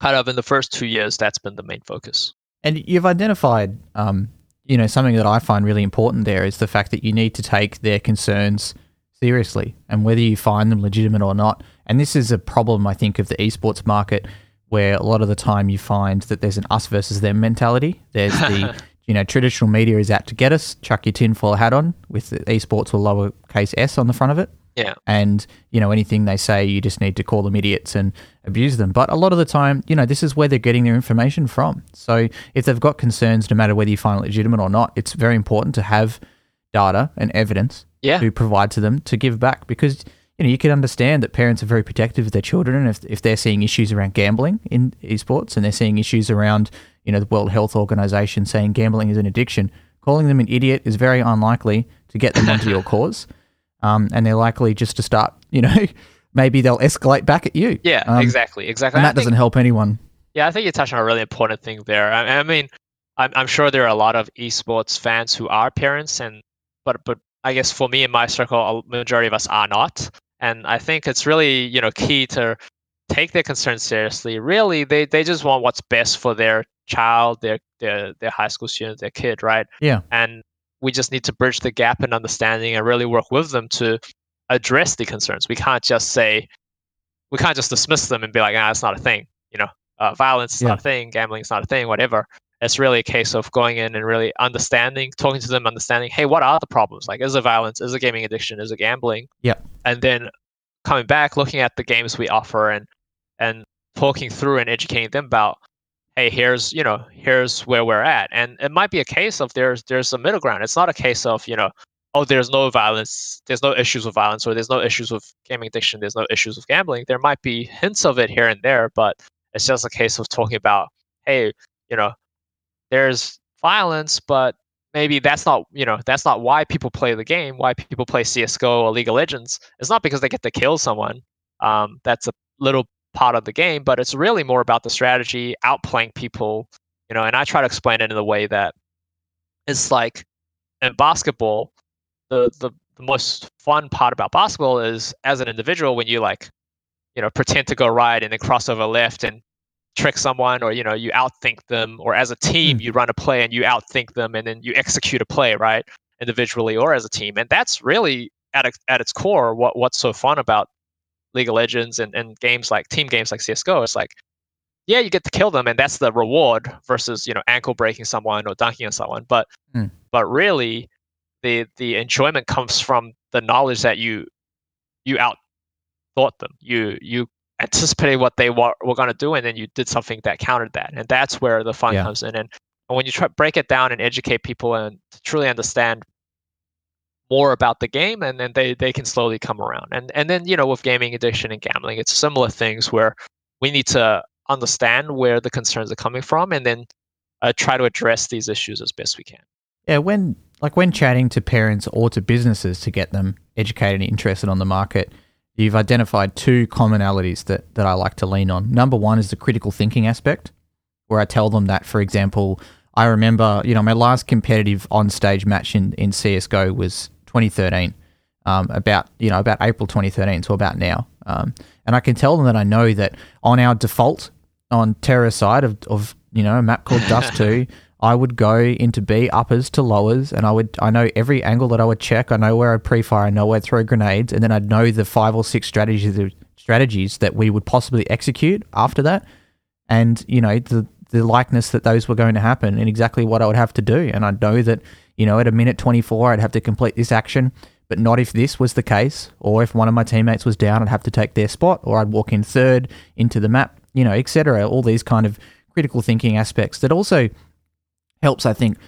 kind of in the first two years, that's been the main focus. And you've identified, um, you know, something that I find really important there is the fact that you need to take their concerns seriously and whether you find them legitimate or not. And this is a problem, I think, of the esports market where a lot of the time you find that there's an us versus them mentality. There's the you know traditional media is out to get us. Chuck your tinfoil hat on with the esports with lowercase s on the front of it. Yeah. And you know anything they say, you just need to call them idiots and abuse them. But a lot of the time, you know, this is where they're getting their information from. So if they've got concerns, no matter whether you find it legitimate or not, it's very important to have data and evidence yeah. to provide to them to give back because you know, you can understand that parents are very protective of their children, and if, if they're seeing issues around gambling in esports, and they're seeing issues around, you know, the World Health Organization saying gambling is an addiction, calling them an idiot is very unlikely to get them onto your cause, um, and they're likely just to start, you know, maybe they'll escalate back at you. Yeah, um, exactly, exactly. And that doesn't help anyone. Yeah, I think you touched on a really important thing there. I, I mean, I'm, I'm sure there are a lot of esports fans who are parents, and but but I guess for me in my circle, a majority of us are not and I think it's really you know key to take their concerns seriously. Really, they, they just want what's best for their child, their their their high school student, their kid, right? Yeah. And we just need to bridge the gap in understanding and really work with them to address the concerns. We can't just say we can't just dismiss them and be like, ah, it's not a thing. You know, uh, violence is Yeah. not a thing, gambling is not a thing, whatever. It's really a case of going in and really understanding, talking to them, understanding, hey, what are the problems? Like, is it violence? Is it gaming addiction? Is it gambling? Yeah. And then coming back, looking at the games we offer and and talking through and educating them about, hey, here's you know, here's where we're at. And it might be a case of there's there's a middle ground. It's not a case of you know, oh, there's no violence, there's no issues with violence, or there's no issues with gaming addiction, there's no issues with gambling. There might be hints of it here and there, but it's just a case of talking about, hey, you know, there's violence, but maybe that's not you know that's not why people play the game. Why people play CS:GO or League of Legends? It's not because they get to kill someone. Um, that's a little part of the game, but it's really more about the strategy, outplaying people. You know, and I try to explain it in a way that it's like in basketball, the the, the most fun part about basketball is as an individual when you like, you know, pretend to go right and then cross over left and trick someone or you know you outthink them or as a team Mm. you run a play and you outthink them and then you execute a play right individually or as a team and that's really at its, at its core what what's so fun about League of Legends and, and games like team games like CS:GO it's like yeah you get to kill them and that's the reward versus you know ankle breaking someone or dunking on someone but Mm. but really the the enjoyment comes from the knowledge that you you out thought them you you anticipated what they wa- were going to do and then you did something that countered that and that's where the fun Yeah. comes in and, and when you try break it down and educate people and truly understand more about the game and then they, they can slowly come around and and then you know with gaming addiction and gambling it's similar things where we need to understand where the concerns are coming from and then uh, try to address these issues as best we can Yeah, when like when chatting to parents or to businesses to get them educated and interested on the market, you've identified two commonalities that, that I like to lean on. Number one is the critical thinking aspect, where I tell them that, for example, I remember, you know, my last competitive on stage match in, in CSGO was 2013, um, about, you know, about April 2013, so about now. Um, and I can tell them that I know that on our default, on Terra side of, of you know, a map called Dust 2, I would go into B uppers to lowers, and I would I know every angle that I would check. I know where I'd pre-fire, I know where I'd throw grenades, and then I'd know the five or six strategies strategies that we would possibly execute after that, and you know the the likeness that those were going to happen, and exactly what I would have to do. And I'd know that you know at a minute twenty four, I'd have to complete this action, but not if this was the case, or if one of my teammates was down, I'd have to take their spot, or I'd walk in third into the map, you know, etc. All these kind of critical thinking aspects that also helps, I think,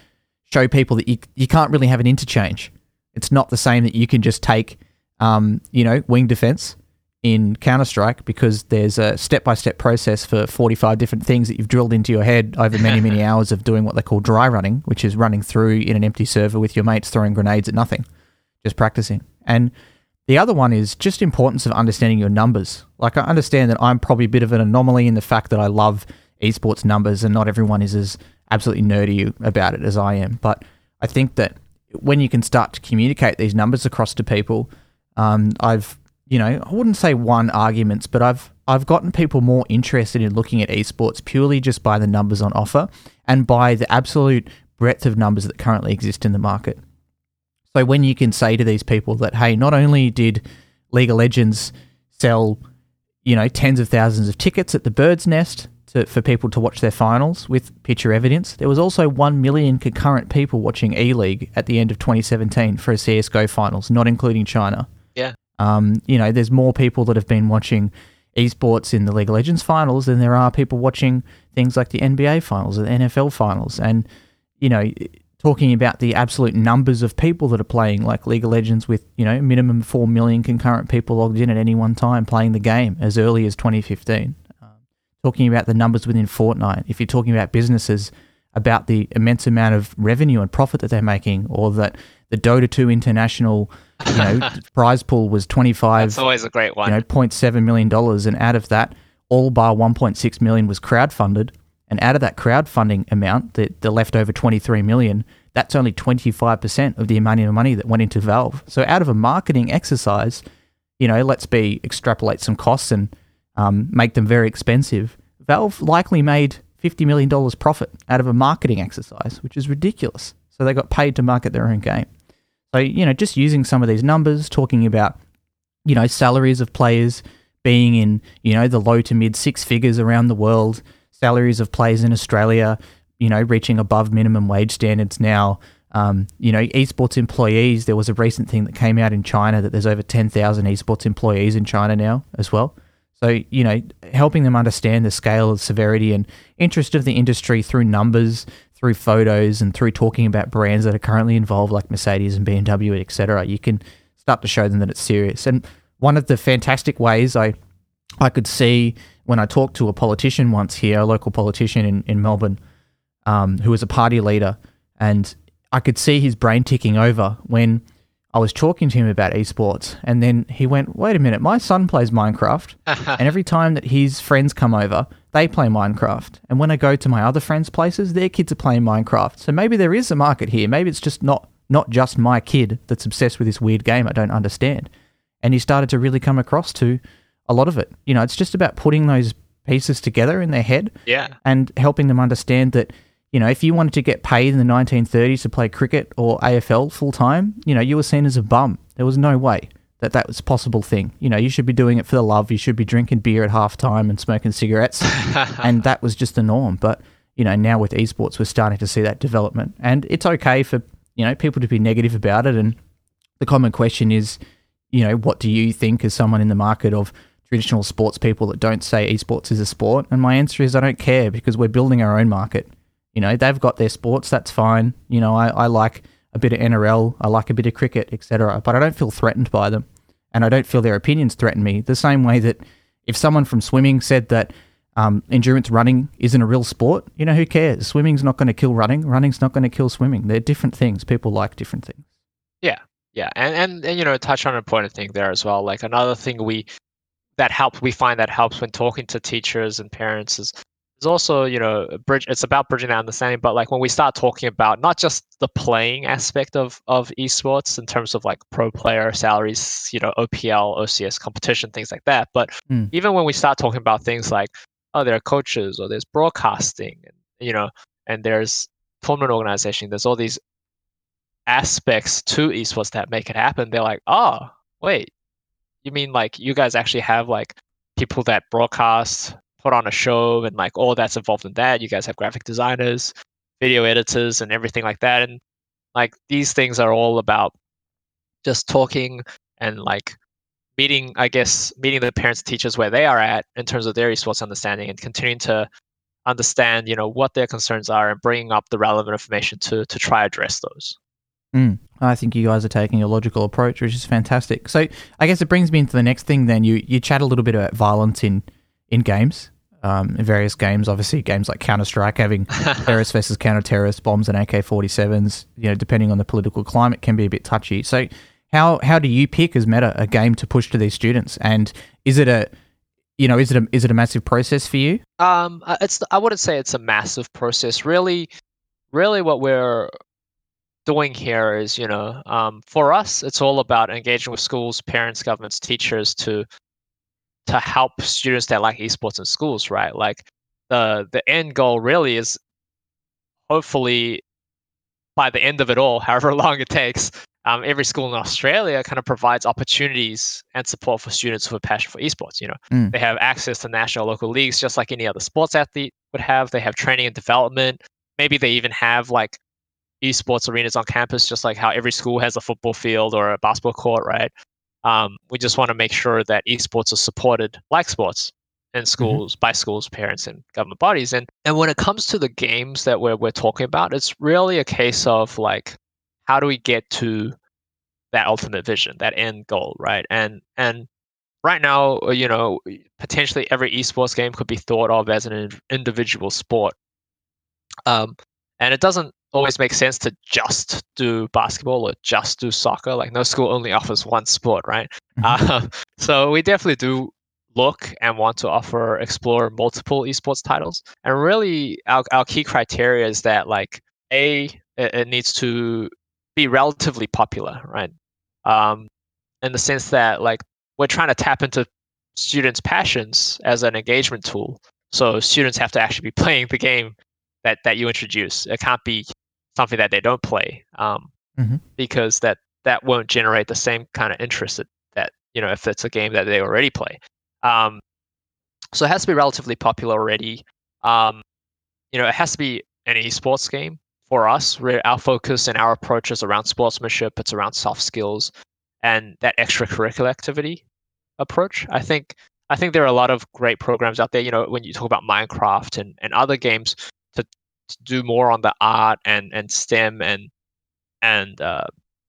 show people that you, you can't really have an interchange. It's not the same that you can just take, um, you know, wing defense in Counter Strike because there's a step by step process for 45 different things that you've drilled into your head over many, many hours of doing what they call dry running, which is running through in an empty server with your mates throwing grenades at nothing, just practicing. And the other one is just importance of understanding your numbers. Like I understand that I'm probably a bit of an anomaly in the fact that I love esports numbers and not everyone is as absolutely nerdy about it as I am. But I think that when you can start to communicate these numbers across to people, um, I've you know I wouldn't say won arguments, but I've I've gotten people more interested in looking at esports purely just by the numbers on offer and by the absolute breadth of numbers that currently exist in the market. So when you can say to these people that hey, not only did League of Legends sell you know tens of thousands of tickets at the Bird's Nest to, for people to watch their finals with picture evidence. There was also 1 million concurrent people watching E League at the end of 2017 for a CSGO finals, not including China. Yeah. Um, you know, there's more people that have been watching esports in the League of Legends finals than there are people watching things like the NBA finals or the NFL finals. And, you know, talking about the absolute numbers of people that are playing like League of Legends with, you know, minimum 4 million concurrent people logged in at any one time playing the game as early as 2015 talking about the numbers within Fortnite, if you're talking about businesses, about the immense amount of revenue and profit that they're making, or that the Dota 2 international, you know, prize pool was 25, That's always a great one. you know, 0.7 million dollars, and out of that, all bar 1.6 million was crowdfunded, and out of that crowdfunding amount, the, the leftover 23 million, that's only 25% of the amount of money that went into Valve. So out of a marketing exercise, you know, let's be extrapolate some costs and um, make them very expensive, Valve likely made $50 million profit out of a marketing exercise, which is ridiculous. So they got paid to market their own game. So, you know, just using some of these numbers, talking about, you know, salaries of players being in, you know, the low to mid six figures around the world, salaries of players in Australia, you know, reaching above minimum wage standards now. Um, you know, esports employees, there was a recent thing that came out in China that there's over 10,000 esports employees in China now as well. So, you know, helping them understand the scale, of severity, and interest of the industry through numbers, through photos, and through talking about brands that are currently involved, like Mercedes and BMW, etc. You can start to show them that it's serious. And one of the fantastic ways I I could see when I talked to a politician once here, a local politician in, in Melbourne, um, who was a party leader, and I could see his brain ticking over when I was talking to him about esports, and then he went, "Wait a minute, my son plays Minecraft, and every time that his friends come over, they play Minecraft. And when I go to my other friends' places, their kids are playing Minecraft. So maybe there is a market here. Maybe it's just not not just my kid that's obsessed with this weird game I don't understand." And he started to really come across to a lot of it. You know, it's just about putting those pieces together in their head, yeah, and helping them understand that you know, if you wanted to get paid in the 1930s to play cricket or AFL full time, you know, you were seen as a bum. There was no way that that was a possible thing. You know, you should be doing it for the love. You should be drinking beer at half time and smoking cigarettes. and that was just the norm. But, you know, now with esports, we're starting to see that development. And it's okay for, you know, people to be negative about it. And the common question is, you know, what do you think as someone in the market of traditional sports people that don't say esports is a sport? And my answer is I don't care because we're building our own market. You know, they've got their sports, that's fine. You know, I, I like a bit of NRL, I like a bit of cricket, etc. But I don't feel threatened by them. And I don't feel their opinions threaten me. The same way that if someone from swimming said that um, endurance running isn't a real sport, you know, who cares? Swimming's not going to kill running. Running's not going to kill swimming. They're different things. People like different things. Yeah, yeah, and, and and you know, touch on an important thing there as well. Like another thing we that helps, we find that helps when talking to teachers and parents is it's also you know bridge it's about bridging that understanding but like when we start talking about not just the playing aspect of of esports in terms of like pro player salaries you know opl ocs competition things like that but mm. even when we start talking about things like oh there are coaches or there's broadcasting and you know and there's tournament organization there's all these aspects to esports that make it happen they're like oh wait you mean like you guys actually have like people that broadcast put on a show and like all that's involved in that. You guys have graphic designers, video editors, and everything like that. And like these things are all about just talking and like meeting, I guess, meeting the parents and teachers where they are at in terms of their esports understanding and continuing to understand, you know, what their concerns are and bringing up the relevant information to to try address those. Mm, I think you guys are taking a logical approach, which is fantastic. So I guess it brings me into the next thing. Then you you chat a little bit about violence in in games um, in various games. Obviously, games like Counter Strike having terrorists versus counter terrorists, bombs and AK 47s, you know, depending on the political climate, can be a bit touchy. So, how, how do you pick as meta a game to push to these students? And is it a you know, is it a is it a massive process for you? Um, uh, it's I wouldn't say it's a massive process. Really, really, what we're doing here is, you know, um, for us, it's all about engaging with schools, parents, governments, teachers to to help students that like esports in schools, right? Like the the end goal really is hopefully by the end of it all, however long it takes, um, every school in Australia kind of provides opportunities and support for students with a passion for esports. You know, mm. they have access to national local leagues just like any other sports athlete would have. They have training and development. Maybe they even have like esports arenas on campus, just like how every school has a football field or a basketball court, right? Um, we just want to make sure that esports are supported like sports in mm-hmm. schools mm-hmm. by schools, parents, and government bodies. And and when it comes to the games that we're we're talking about, it's really a case of like how do we get to that ultimate vision, that end goal, right? And and right now, uh, you know, potentially every esports game could be thought of as an individual sport. Um, and it doesn't always make sense to just do basketball or just do soccer. Like no school only offers one sport, right? Mm-hmm. Uh, so we definitely do look and want to offer explore multiple esports titles. And really, our our key criteria is that like a it, it needs to be relatively popular, right? Um, in the sense that like we're trying to tap into students' passions as an engagement tool. So students have to actually be playing the game that that you introduce. It can't be something that they don't play um, Mhm. because that that won't generate the same kind of interest that, that you know if it's a game that they already play. Um, so it has to be relatively popular already. Um, you know, it has to be an esports game for us. We're, our focus and our approach is around sportsmanship. It's around soft skills and that extracurricular activity approach. I think I think there are a lot of great programs out there. You know, when you talk about Minecraft and, and other games to, do more on the art and, and STEM and and uh,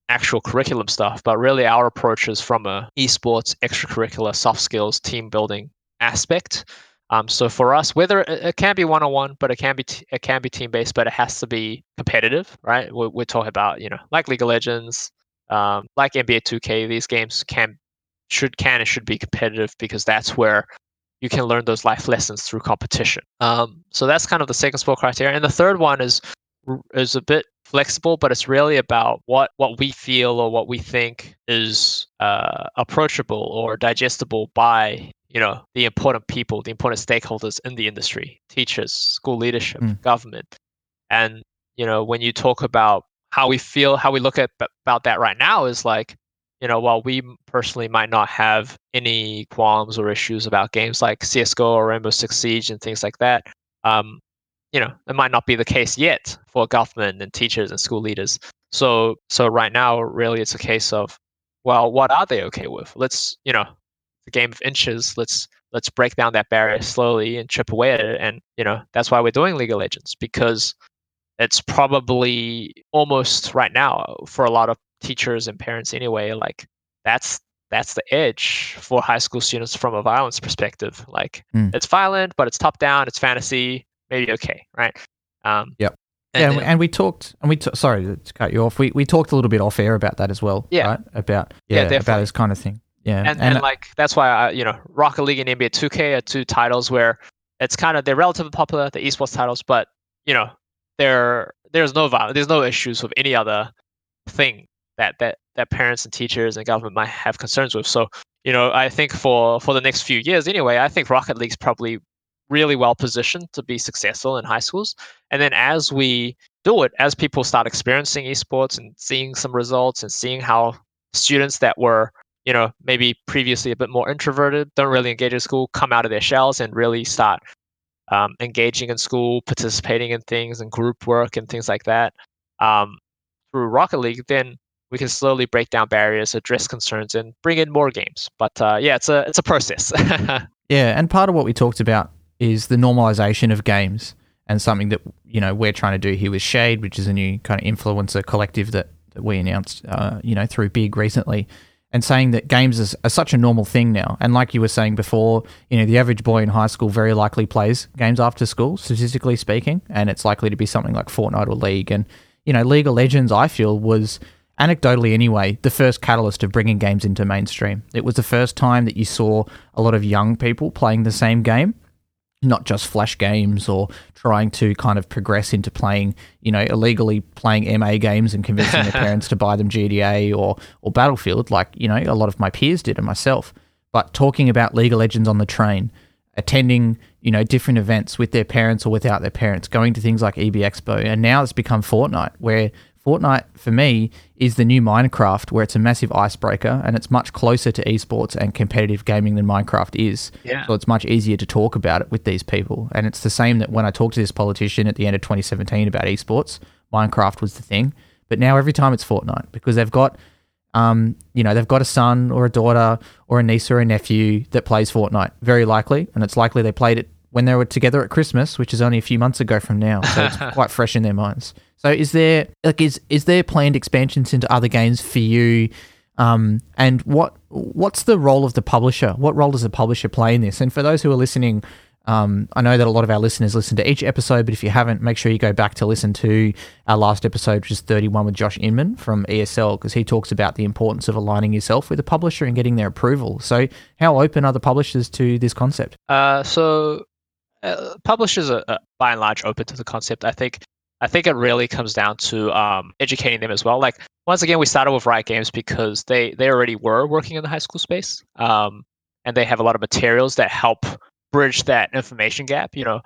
actual curriculum stuff, but really our approach is from a esports, extracurricular, soft skills, team building aspect. Um, so for us, whether it, it can be one on one, but it can be t- it can be team based, but it has to be competitive, right? We're, we're talking about you know like League of Legends, um, like NBA 2K. These games can should can and should be competitive because that's where you can learn those life lessons through competition. Um, so that's kind of the second sport criteria, and the third one is is a bit flexible, but it's really about what what we feel or what we think is uh, approachable or digestible by you know the important people, the important stakeholders in the industry, teachers, school leadership, Mm. government, and you know when you talk about how we feel, how we look at about that right now is like you know, while we personally might not have any qualms or issues about games like CS:GO or Rainbow Six Siege and things like that, um, you know, it might not be the case yet for government and teachers and school leaders. So, so right now, really, it's a case of, well, what are they okay with? Let's, you know, the game of inches. Let's let's break down that barrier slowly and chip away at it. And you know, that's why we're doing League of Legends because it's probably almost right now for a lot of teachers and parents anyway like that's that's the edge for high school students from a violence perspective like Mm. it's violent but it's top down it's fantasy maybe okay right um Yep. and yeah, then- and, and we talked, and we t- sorry to cut you off. We we talked a little bit off air about that as well. Yeah. right? about Yeah, yeah, about this kind of thing. Yeah, and, and, like that's why I, you know Rocket League and NBA 2K are two titles where it's kind of they're relatively popular, the esports titles, but you know there there's no violence, there's no issues with any other thing that that that parents and teachers and government might have concerns with. So you know I think for for the next few years anyway, I think Rocket League's probably really well positioned to be successful in high schools. And then as we do it, as people start experiencing esports and seeing some results and seeing how students that were you know, maybe previously a bit more introverted, don't really engage in school, come out of their shells and really start um, engaging in school, participating in things and group work and things like that um, through Rocket League, then we can slowly break down barriers, address concerns, and bring in more games. But uh, yeah, it's a it's a process. Yeah, and part of what we talked about is the normalization of games and something that you know we're trying to do here with Shade, which is a new kind of influencer collective that, that we announced, uh, you know, through Big recently, and saying that games is, are such a normal thing now. And like you were saying before, you know, the average boy in high school very likely plays games after school, statistically speaking, and it's likely to be something like Fortnite or League. And you know, League of Legends, I feel was anecdotally anyway, the first catalyst of bringing games into mainstream. It was the first time that you saw a lot of young people playing the same game, not just flash games or trying to kind of progress into playing, you know, illegally playing MA games and convincing their parents to buy them GTA or or Battlefield, like you know a lot of my peers did and myself. But talking about League of Legends on the train, attending you know different events with their parents or without their parents, going to things like EB Expo, and now it's become Fortnite, where Fortnite for me is the new Minecraft, where it's a massive icebreaker and it's much closer to esports and competitive gaming than Minecraft is. Yeah. So it's much easier to talk about it with these people. And it's the same that when I talked to this politician at the end of 2017 about esports, Minecraft was the thing. But now every time it's Fortnite because they've got, um, you know, they've got a son or a daughter or a niece or a nephew that plays Fortnite, very likely, and it's likely they played it when they were together at Christmas, which is only a few months ago from now, so it's quite fresh in their minds. So, is there like is is there planned expansions into other games for you? Um, and what what's the role of the publisher? What role does the publisher play in this? And for those who are listening, um, I know that a lot of our listeners listen to each episode, but if you haven't, make sure you go back to listen to our last episode, which is 31 with Josh Inman from ESL, because he talks about the importance of aligning yourself with a publisher and getting their approval. So, how open are the publishers to this concept? Uh, so uh, publishers are, uh, by and large open to the concept. I think I think it really comes down to um, educating them as well. Like once again, we started with Riot Games because they they already were working in the high school space. Um, and they have a lot of materials that help bridge that information gap. You know,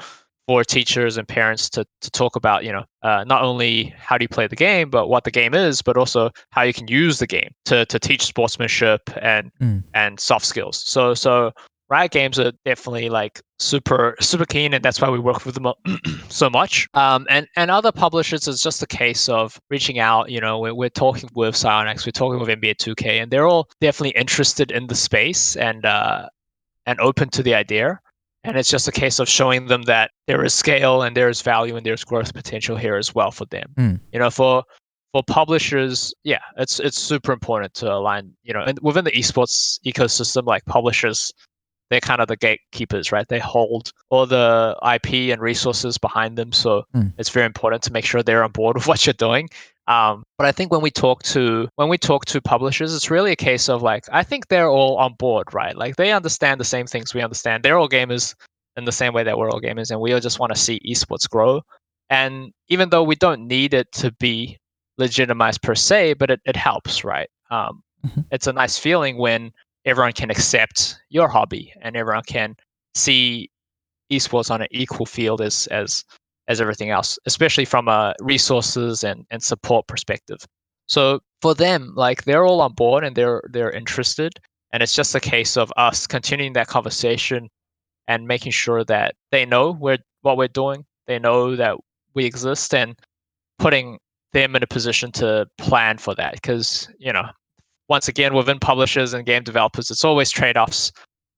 for teachers and parents to, to talk about, you know, uh, not only how do you play the game, but what the game is, but also how you can use the game to, to teach sportsmanship and mm. and soft skills. So so Riot Games are definitely like super super keen, and that's why we work with them so much. Um, and and other publishers, it's just a case of reaching out. You know, we're, we're talking with Psyonix, we're talking with NBA 2K, and they're all definitely interested in the space and uh, and open to the idea. And it's just a case of showing them that there is scale and there is value and there's growth potential here as well for them. Mm. You know, for for publishers, yeah, it's it's super important to align. You know, and within the esports ecosystem, like publishers they're kind of the gatekeepers, right? They hold all the IP and resources behind them. So mm. it's very important to make sure they're on board with what you're doing. Um, but I think when we talk to when we talk to publishers, it's really a case of like I think they're all on board, right? Like they understand the same things we understand. They're all gamers in the same way that we're all gamers, and we all just want to see esports grow. And even though we don't need it to be legitimized per se, but it, it helps, right? Um, mm-hmm. It's a nice feeling when everyone can accept your hobby and everyone can see esports on an equal field as as as everything else, especially from a resources and, and support perspective. So for them, like they're all on board and they're they're interested. And it's just a case of us continuing that conversation and making sure that they know we're what we're doing. They know that we exist and putting them in a position to plan for that. Because, you know, once again, within publishers and game developers, it's always trade offs.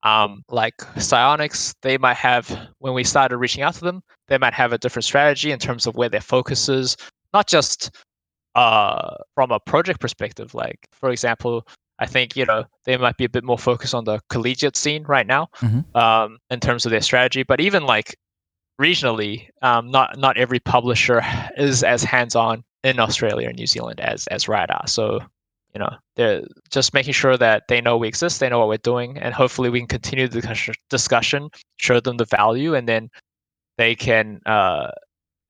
Um, like Psyonix, they might have, when we started reaching out to them, they might have a different strategy in terms of where their focus is, not just uh, from a project perspective. Like, for example, I think you know they might be a bit more focused on the collegiate scene right now mm-hmm. um, in terms of their strategy. But even like regionally, um, not not every publisher is as hands on in Australia and New Zealand as as are. So you know they're just making sure that they know we exist they know what we're doing and hopefully we can continue the discussion show them the value and then they can uh,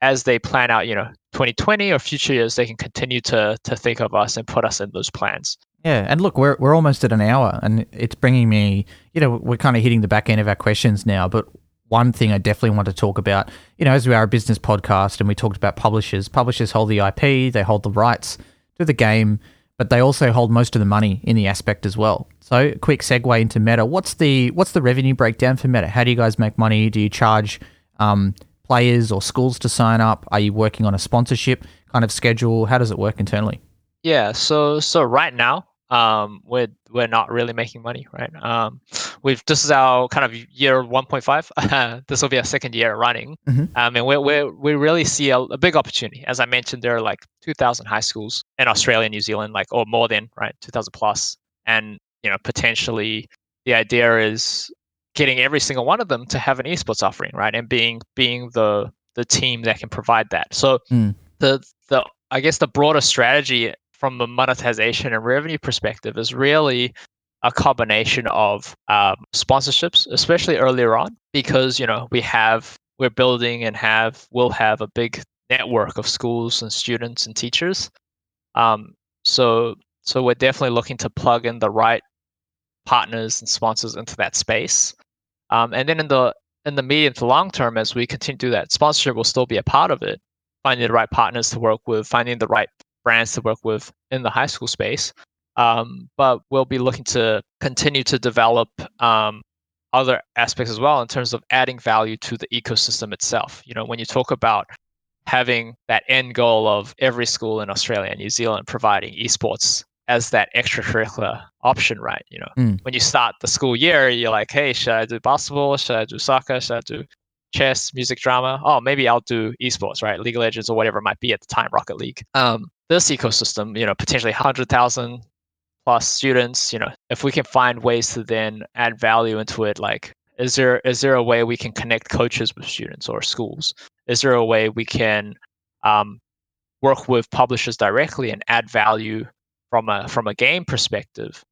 as they plan out you know 2020 or future years they can continue to to think of us and put us in those plans. Yeah and look we're, we're almost at an hour and it's bringing me you know we're kind of hitting the back end of our questions now but one thing I definitely want to talk about, you know, as we are a business podcast and we talked about publishers, publishers hold the IP, they hold the rights to the game but they also hold most of the money in the aspect as well. So, quick segue into Meta. What's the what's the revenue breakdown for Meta? How do you guys make money? Do you charge um, players or schools to sign up? Are you working on a sponsorship kind of schedule? How does it work internally? Yeah, so so right now um, we're we're not really making money, right? Um, we've this is our kind of year 1.5. this will be our second year running, mm-hmm. um, and we we we really see a, a, big opportunity. As I mentioned, there are like 2,000 high schools in Australia, New Zealand, like or more than right, 2,000 plus, and you know potentially the idea is getting every single one of them to have an esports offering, right, and being being the the team that can provide that. So mm. the the I guess the broader strategy from a monetization and revenue perspective is really a combination of um, sponsorships, especially earlier on, because you know we have we're building and have will have a big network of schools and students and teachers. Um, so so we're definitely looking to plug in the right partners and sponsors into that space. Um, and then in the in the medium to long term, as we continue to do that, sponsorship will still be a part of it. Finding the right partners to work with, finding the right brands to work with in the high school space. Um, but we'll be looking to continue to develop um, other aspects as well in terms of adding value to the ecosystem itself. You know, when you talk about having that end goal of every school in Australia and New Zealand providing esports as that extracurricular option, right? You know, mm. when you start the school year, you're like, hey, should I do basketball? Should I do soccer? Should I do chess, music, drama? Oh, maybe I'll do esports, right? League of Legends or whatever it might be at the time, Rocket League. Um, this ecosystem, you know, potentially 100,000 plus students, you know, if we can find ways to then add value into it, like, is there is there a way we can connect coaches with students or schools? Is there a way we can um, work with publishers directly and add value from a from a game perspective?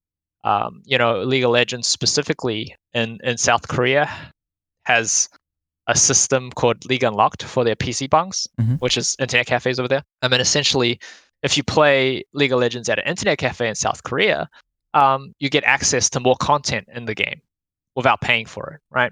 Um, you know, League of Legends specifically in in South Korea has a system called League Unlocked for their PC bangs, mm-hmm. which is internet cafes over there. I mean, essentially, if you play League of Legends at an internet cafe in South Korea, um, you get access to more content in the game. without paying for it, right?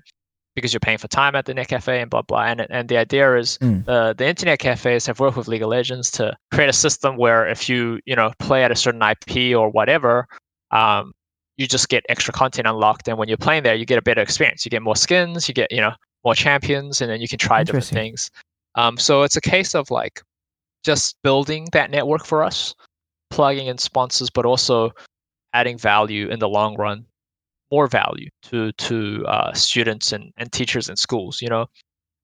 Because you're paying for time at the net cafe and blah blah. And and the idea is Mm. the the internet cafes have worked with League of Legends to create a system where if you you know play at a certain IP or whatever, um, you just get extra content unlocked. And when you're playing there, you get a better experience. You get more skins, you get you know more champions, and then you can try different things. Um, so it's a case of like just building that network for us, plugging in sponsors, but also adding value in the long run, more value to to uh, students and, and teachers and schools. You know,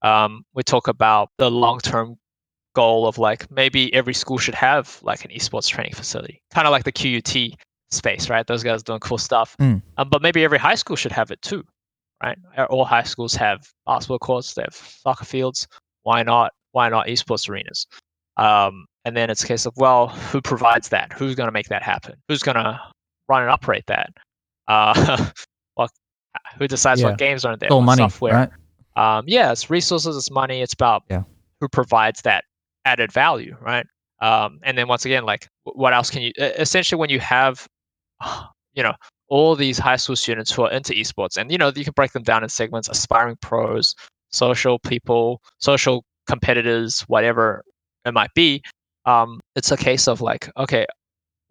um, we talk about the long term goal of like maybe every school should have like an esports training facility, kind of like the QUT space, right? Those guys doing cool stuff. Mm. Um, but maybe every high school should have it too, right? Uh, All high schools have basketball courts, they have soccer fields. Why not? Why not esports arenas? Um, and then it's a case of well, who provides that? Who's going to make that happen? Who's going to run and operate that? Uh, well, who decides Yeah. what games are in there? It's all money, software? right? um, yeah, it's resources, it's money, it's about Yeah. who provides that added value, right? Um, and then once again, like what else can you? Essentially, when you have, you know, all these high school students who are into esports, and you know, you can break them down in segments: aspiring pros, social people, social competitors, whatever it might be. Um, it's a case of like, okay,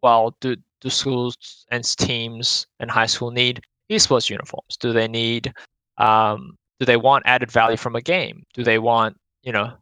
well, do do schools and teams and high school need esports uniforms? Do they need um, do they want added value from a game? Do they want, you know,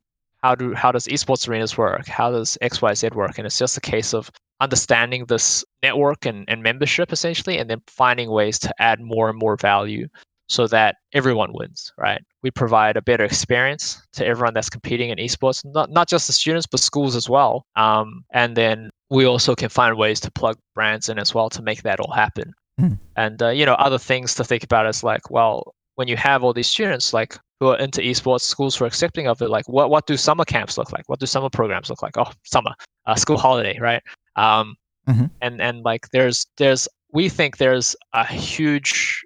how do how does esports arenas work? How does XYZ work? And it's just a case of understanding this network and, and membership essentially and then finding ways to add more and more value so that everyone wins, right? We provide a better experience to everyone that's competing in esports, not not just the students, but schools as well. Um, and then we also can find ways to plug brands in as well to make that all happen. Mm. And uh, you know, other things to think about is like, well, when you have all these students like who are into esports, schools are accepting of it, like what what do summer camps look like? What do summer programs look like? Oh, summer, uh, school holiday, right? Um, Mhm. And and like there's there's we think there's a huge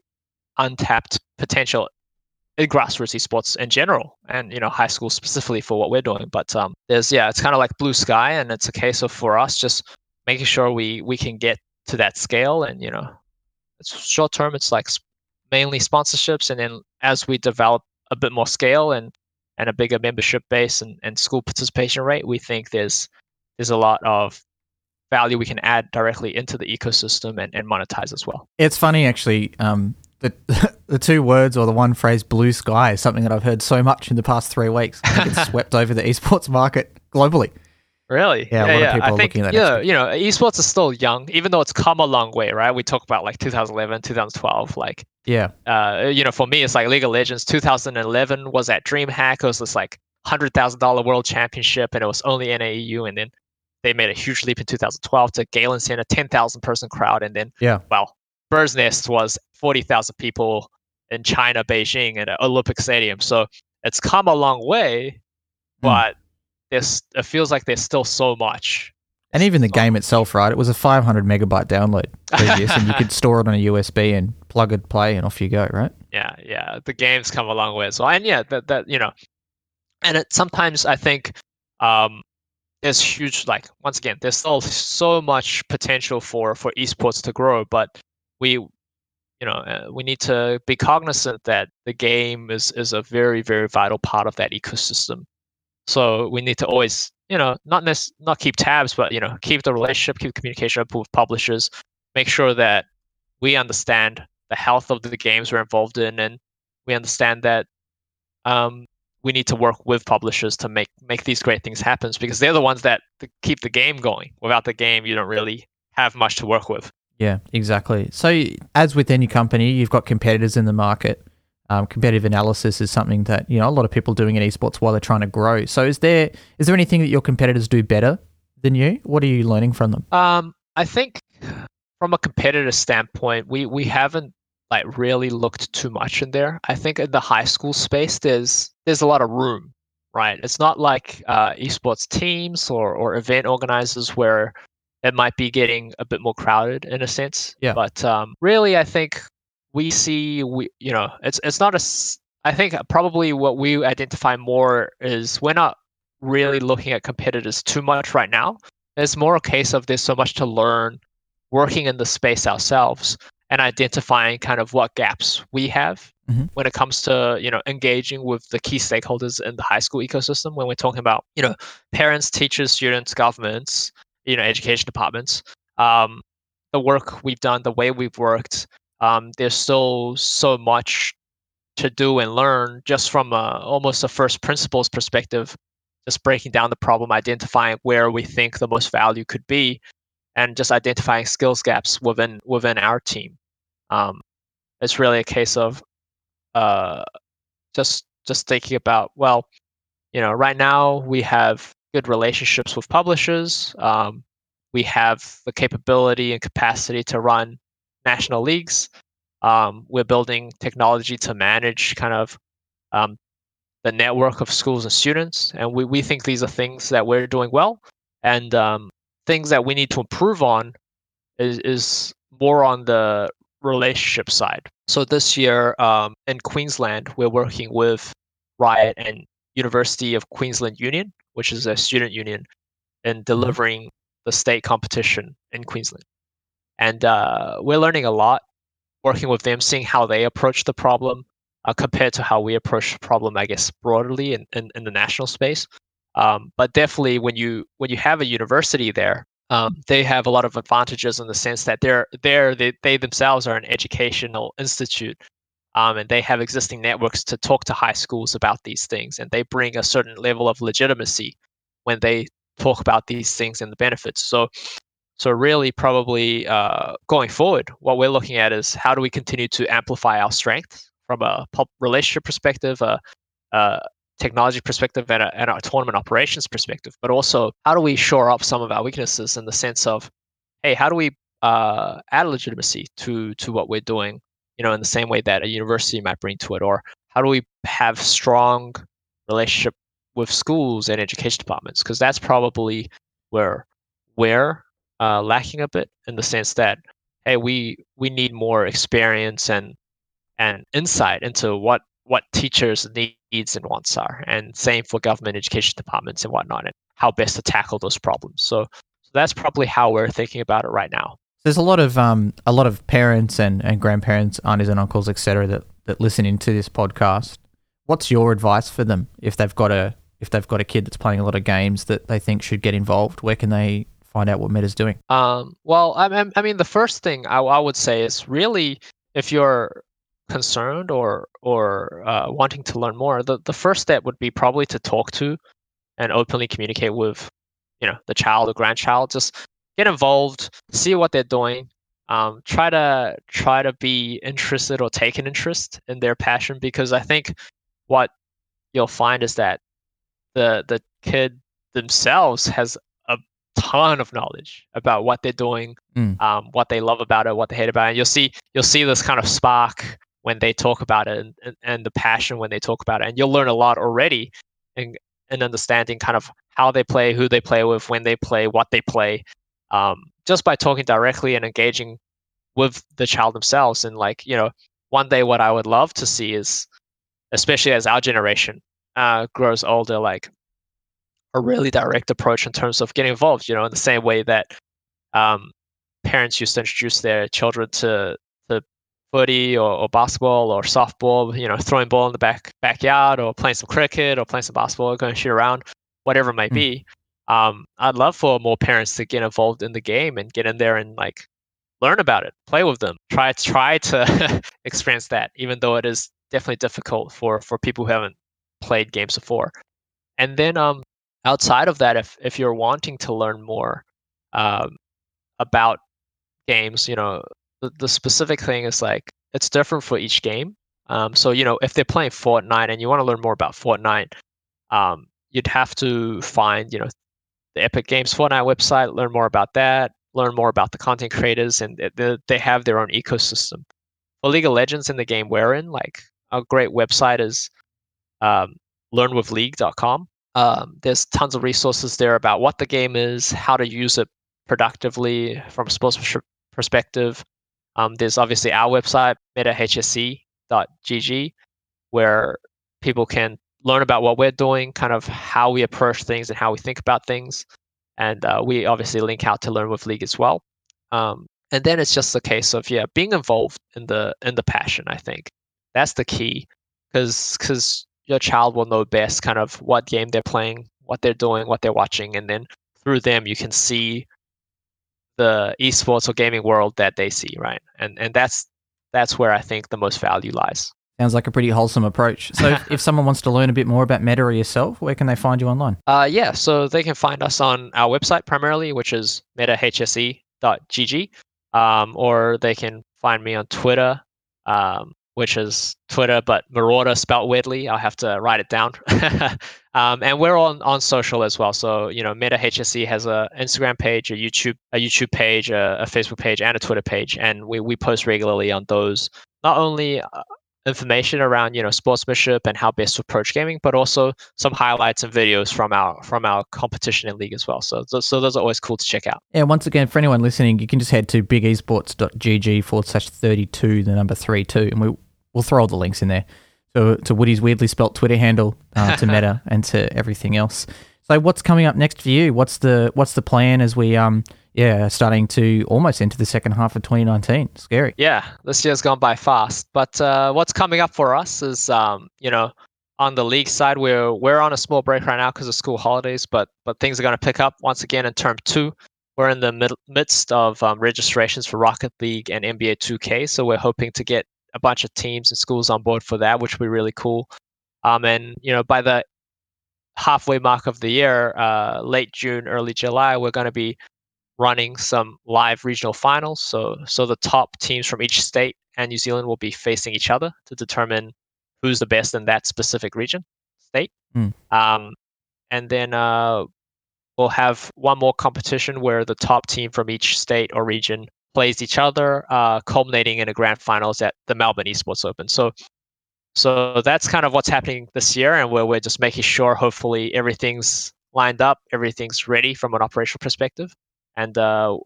untapped potential in grassroots esports in general, and you know high school specifically for what we're doing. But um, there's yeah, it's kind of like blue sky, and it's a case of for us just making sure we we can get to that scale, and you know, it's short term. It's like mainly sponsorships, and then as we develop a bit more scale and and a bigger membership base and, and school participation rate, we think there's there's a lot of value we can add directly into the ecosystem and, and monetize as well. It's funny actually. Um, the the two words or the one phrase "blue sky" is something that I've heard so much in the past three weeks. It's swept over the esports market globally. Really? Yeah, a lot of people I are think, looking at that yeah, you know, esports is still young, even though it's come a long way, right? We talk about like 2011, 2012. Like, Yeah, uh, you know, for me, it's like League of Legends. 2011 was at DreamHack. It was this like hundred thousand dollar world championship, and it was only NAEU. And then they made a huge leap in 2012 to Galen Center, 10,000 person crowd, and then Yeah. well, Bird's Nest was 40,000 people in China, Beijing, at an Olympic Stadium. So it's come a long way, Hmm. but there's it feels like there's still so much. and even the game itself, right? It was a 500 megabyte download previous, and you could store it on a USB and plug and play, and off you go, right? yeah yeah the game's come a long way as well and yeah that that you know and it sometimes i think um there's huge like once again there's still so much potential for for esports to grow but we you know uh, we need to be cognizant that the game is is a very very vital part of that ecosystem so we need to always you know not nec- not keep tabs but you know keep the relationship keep communication up with publishers make sure that we understand the health of the games we're involved in, and we understand that um, we need to work with publishers to make make these great things happen because they're the ones that keep the game going. Without the game, you don't really have much to work with. Yeah, exactly. So, as with any company, you've got competitors in the market. Um, competitive analysis is something that you know a lot of people doing in esports while they're trying to grow. So, is there is there anything that your competitors do better than you? What are you learning from them? Um, I think from a competitor standpoint, we we haven't like really looked too much in there. I think in the high school space, there's there's a lot of room, right? It's not like uh, esports teams or or event organizers where it might be getting a bit more crowded in a sense. Yeah. But um, really, I think we see we you know it's it's not a I think probably what we identify more is we're not really looking at competitors too much right now it's more a case of there's so much to learn working in the space ourselves and identifying kind of what gaps we have Mhm. when it comes to you know engaging with the key stakeholders in the high school ecosystem when we're talking about you know parents teachers students governments you know education departments. Um, the work we've done the way we've worked um, there's still so much to do and learn just from a, almost a first principles perspective just breaking down the problem identifying where we think the most value could be and just identifying skills gaps within within our team. Um, it's really a case of uh, just just thinking about well, you know, right now we have good relationships with publishers. Um, we have the capability and capacity to run national leagues. Um, we're building technology to manage kind of um, the network of schools and students, and we, we think these are things that we're doing well, and um, things that we need to improve on is, is more on the relationship side. So this year um, in Queensland, we're working with Riot and University of Queensland Union, which is a student union, in delivering the state competition in Queensland. And uh, we're learning a lot, working with them, seeing how they approach the problem uh, compared to how we approach the problem, I guess, broadly in, in, in the national space. Um, but definitely, when you when you have a university there, um, they have a lot of advantages in the sense that they're they're they, they themselves are an educational institute um, and they have existing networks to talk to high schools about these things and they bring a certain level of legitimacy when they talk about these things and the benefits so so really probably uh, going forward what we're looking at is how do we continue to amplify our strengths from a relationship perspective a, a technology perspective and a, and a tournament operations perspective, but also how do we shore up some of our weaknesses in the sense of, hey, how do we uh, add legitimacy to to what we're doing? You know, in the same way that a university might bring to it, or how do we have strong relationship with schools and education departments? Because that's probably where we're uh, lacking a bit in the sense that hey, we we need more experience and and insight into what what teachers needs and wants are, and same for government education departments and whatnot, and how best to tackle those problems. So, so that's probably how we're thinking about it right now. There's a lot of um, a lot of parents and, and grandparents, aunties and uncles, etc., that that listen into this podcast. What's your advice for them if they've got a if they've got a kid that's playing a lot of games that they think should get involved? Where can they find out what Meta's doing? Um, well, I, I mean, the first thing I, I would say is really if you're concerned or or uh, wanting to learn more, the, the first step would be probably to talk to and openly communicate with you know the child or grandchild. Just get involved, see what they're doing. Um, try to try to be interested or take an interest in their passion because I think what you'll find is that the the kid themselves has a ton of knowledge about what they're doing, Mm. um, what they love about it, what they hate about it. And you'll see you'll see this kind of spark when they talk about it and, and, and the passion when they talk about it. And you'll learn a lot already in, in understanding kind of how they play, who they play with, when they play, what they play, um, just by talking directly and engaging with the child themselves. And like, you know, one day what I would love to see is, especially as our generation uh, grows older, like a really direct approach in terms of getting involved, you know, in the same way that um, parents used to introduce their children to footy or, or, basketball or softball, you know, throwing ball in the back backyard or playing some cricket or playing some basketball, going to shoot around, whatever it might mm. be. Um, I'd love for more parents to get involved in the game and get in there and like learn about it, play with them, try try to experience that, even though it is definitely difficult for for people who haven't played games before. And then um, outside of that, if if you're wanting to learn more um, about games, you know, the, the specific thing is like it's different for each game. Um, so you know, if they're playing Fortnite and you want to learn more about Fortnite, um, you'd have to find you know the Epic Games Fortnite website, learn more about that, learn more about the content creators, and they, they have their own ecosystem. For League of Legends in the game we're in, like a great website is um, learnwithleague.com. Um, there's tons of resources there about what the game is, how to use it productively from a sports perspective, um, there's obviously our website, metahse.gg, where people can learn about what we're doing, kind of how we approach things and how we think about things. And uh, we obviously link out to Learn with League as well. Um, and then it's just a case of yeah being involved in the in the passion i think. That's the key. Because because your child will know best kind of what game they're playing what they're doing what they're watching. And then through them you can see the esports or gaming world that they see right? And and that's that's where i think the most value lies Sounds like a pretty wholesome approach. So, if, if someone wants to learn a bit more about Meta or yourself, where can they find you online? Uh, yeah, so they can find us on our website primarily, which is metahse.gg, um, or they can find me on Twitter, um, which is Twitter, but Marauder spelled weirdly. I'll have to write it down. um, and we're on, on social as well. So, you know, Meta HSE has a Instagram page, a YouTube, a YouTube page, a, a Facebook page, and a Twitter page. And we, we post regularly on those, not only uh, information around you know sportsmanship and how best to approach gaming, but also some highlights and videos from our from our competition and league as well. So so those are always cool to check out. Yeah, once again, for anyone listening, you can just head to bigesports.gg forward slash thirty two, the number three two, and we we'll throw all the links in there. So to Woody's weirdly spelt Twitter handle, uh, to Meta, and to everything else. So what's coming up next for you? What's the what's the plan as we um yeah, starting to almost enter the second half of 2019. Scary. Yeah, this year's gone by fast. But uh, what's coming up for us is, um, you know, on the league side, we're we're on a small break right now because of school holidays, but but things are going to pick up once again in term two. We're in the mid- midst of um, registrations for Rocket League and NBA 2K, so we're hoping to get a bunch of teams and schools on board for that, which will be really cool. Um, and you know, by the halfway mark of the year, uh, late June, early July, we're going to be running some live regional finals. So so the top teams from each state and New Zealand will be facing each other to determine who's the best in that specific region state. Mm. Um, and then uh, we'll have one more competition where the top team from each state or region plays each other, uh, culminating in a grand finals at the Melbourne Esports Open. So so that's kind of what's happening this year, and where we're just making sure, hopefully, everything's lined up, everything's ready from an operational perspective and uh,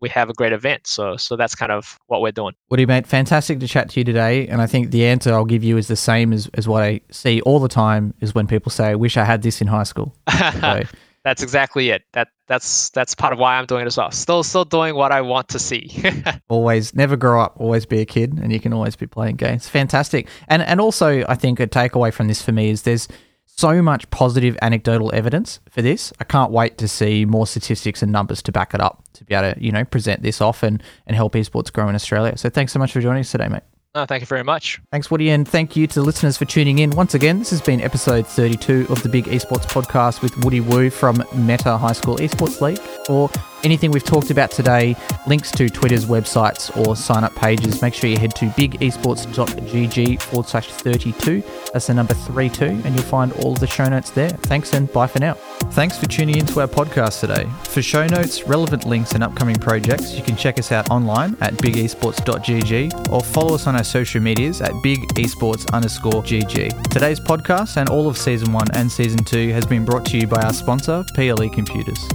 we have a great event. So so that's kind of what we're doing. Woody, mate, fantastic to chat to you today. And I think the answer I'll give you is the same as, as what I see all the time is when people say, I wish I had this in high school. So, that's exactly it. That that's that's part of why I'm doing it as well. Still still doing what I want to see. always never grow up, always be a kid and you can always be playing games. Fantastic. And and also I think a takeaway from this for me is there's so much positive anecdotal evidence for this. I can't wait to see more statistics and numbers to back it up to be able to, you know, present this off and, and help esports grow in Australia. So thanks so much for joining us today, mate. No, thank you very much. Thanks, Woody, and thank you to the listeners for tuning in. Once again, this has been episode 32 of the Big Esports Podcast with Woody Woo from Meta High School Esports League. For anything we've talked about today, links to Twitter's websites or sign up pages, make sure you head to bigesports.gg forward slash 32. That's the number 32, and you'll find all the show notes there. Thanks, and bye for now. Thanks for tuning into our podcast today. For show notes, relevant links, and upcoming projects, you can check us out online at bigesports.gg or follow us on our social medias at bigesports underscore gg. Today's podcast and all of season one and season two has been brought to you by our sponsor, PLE Computers.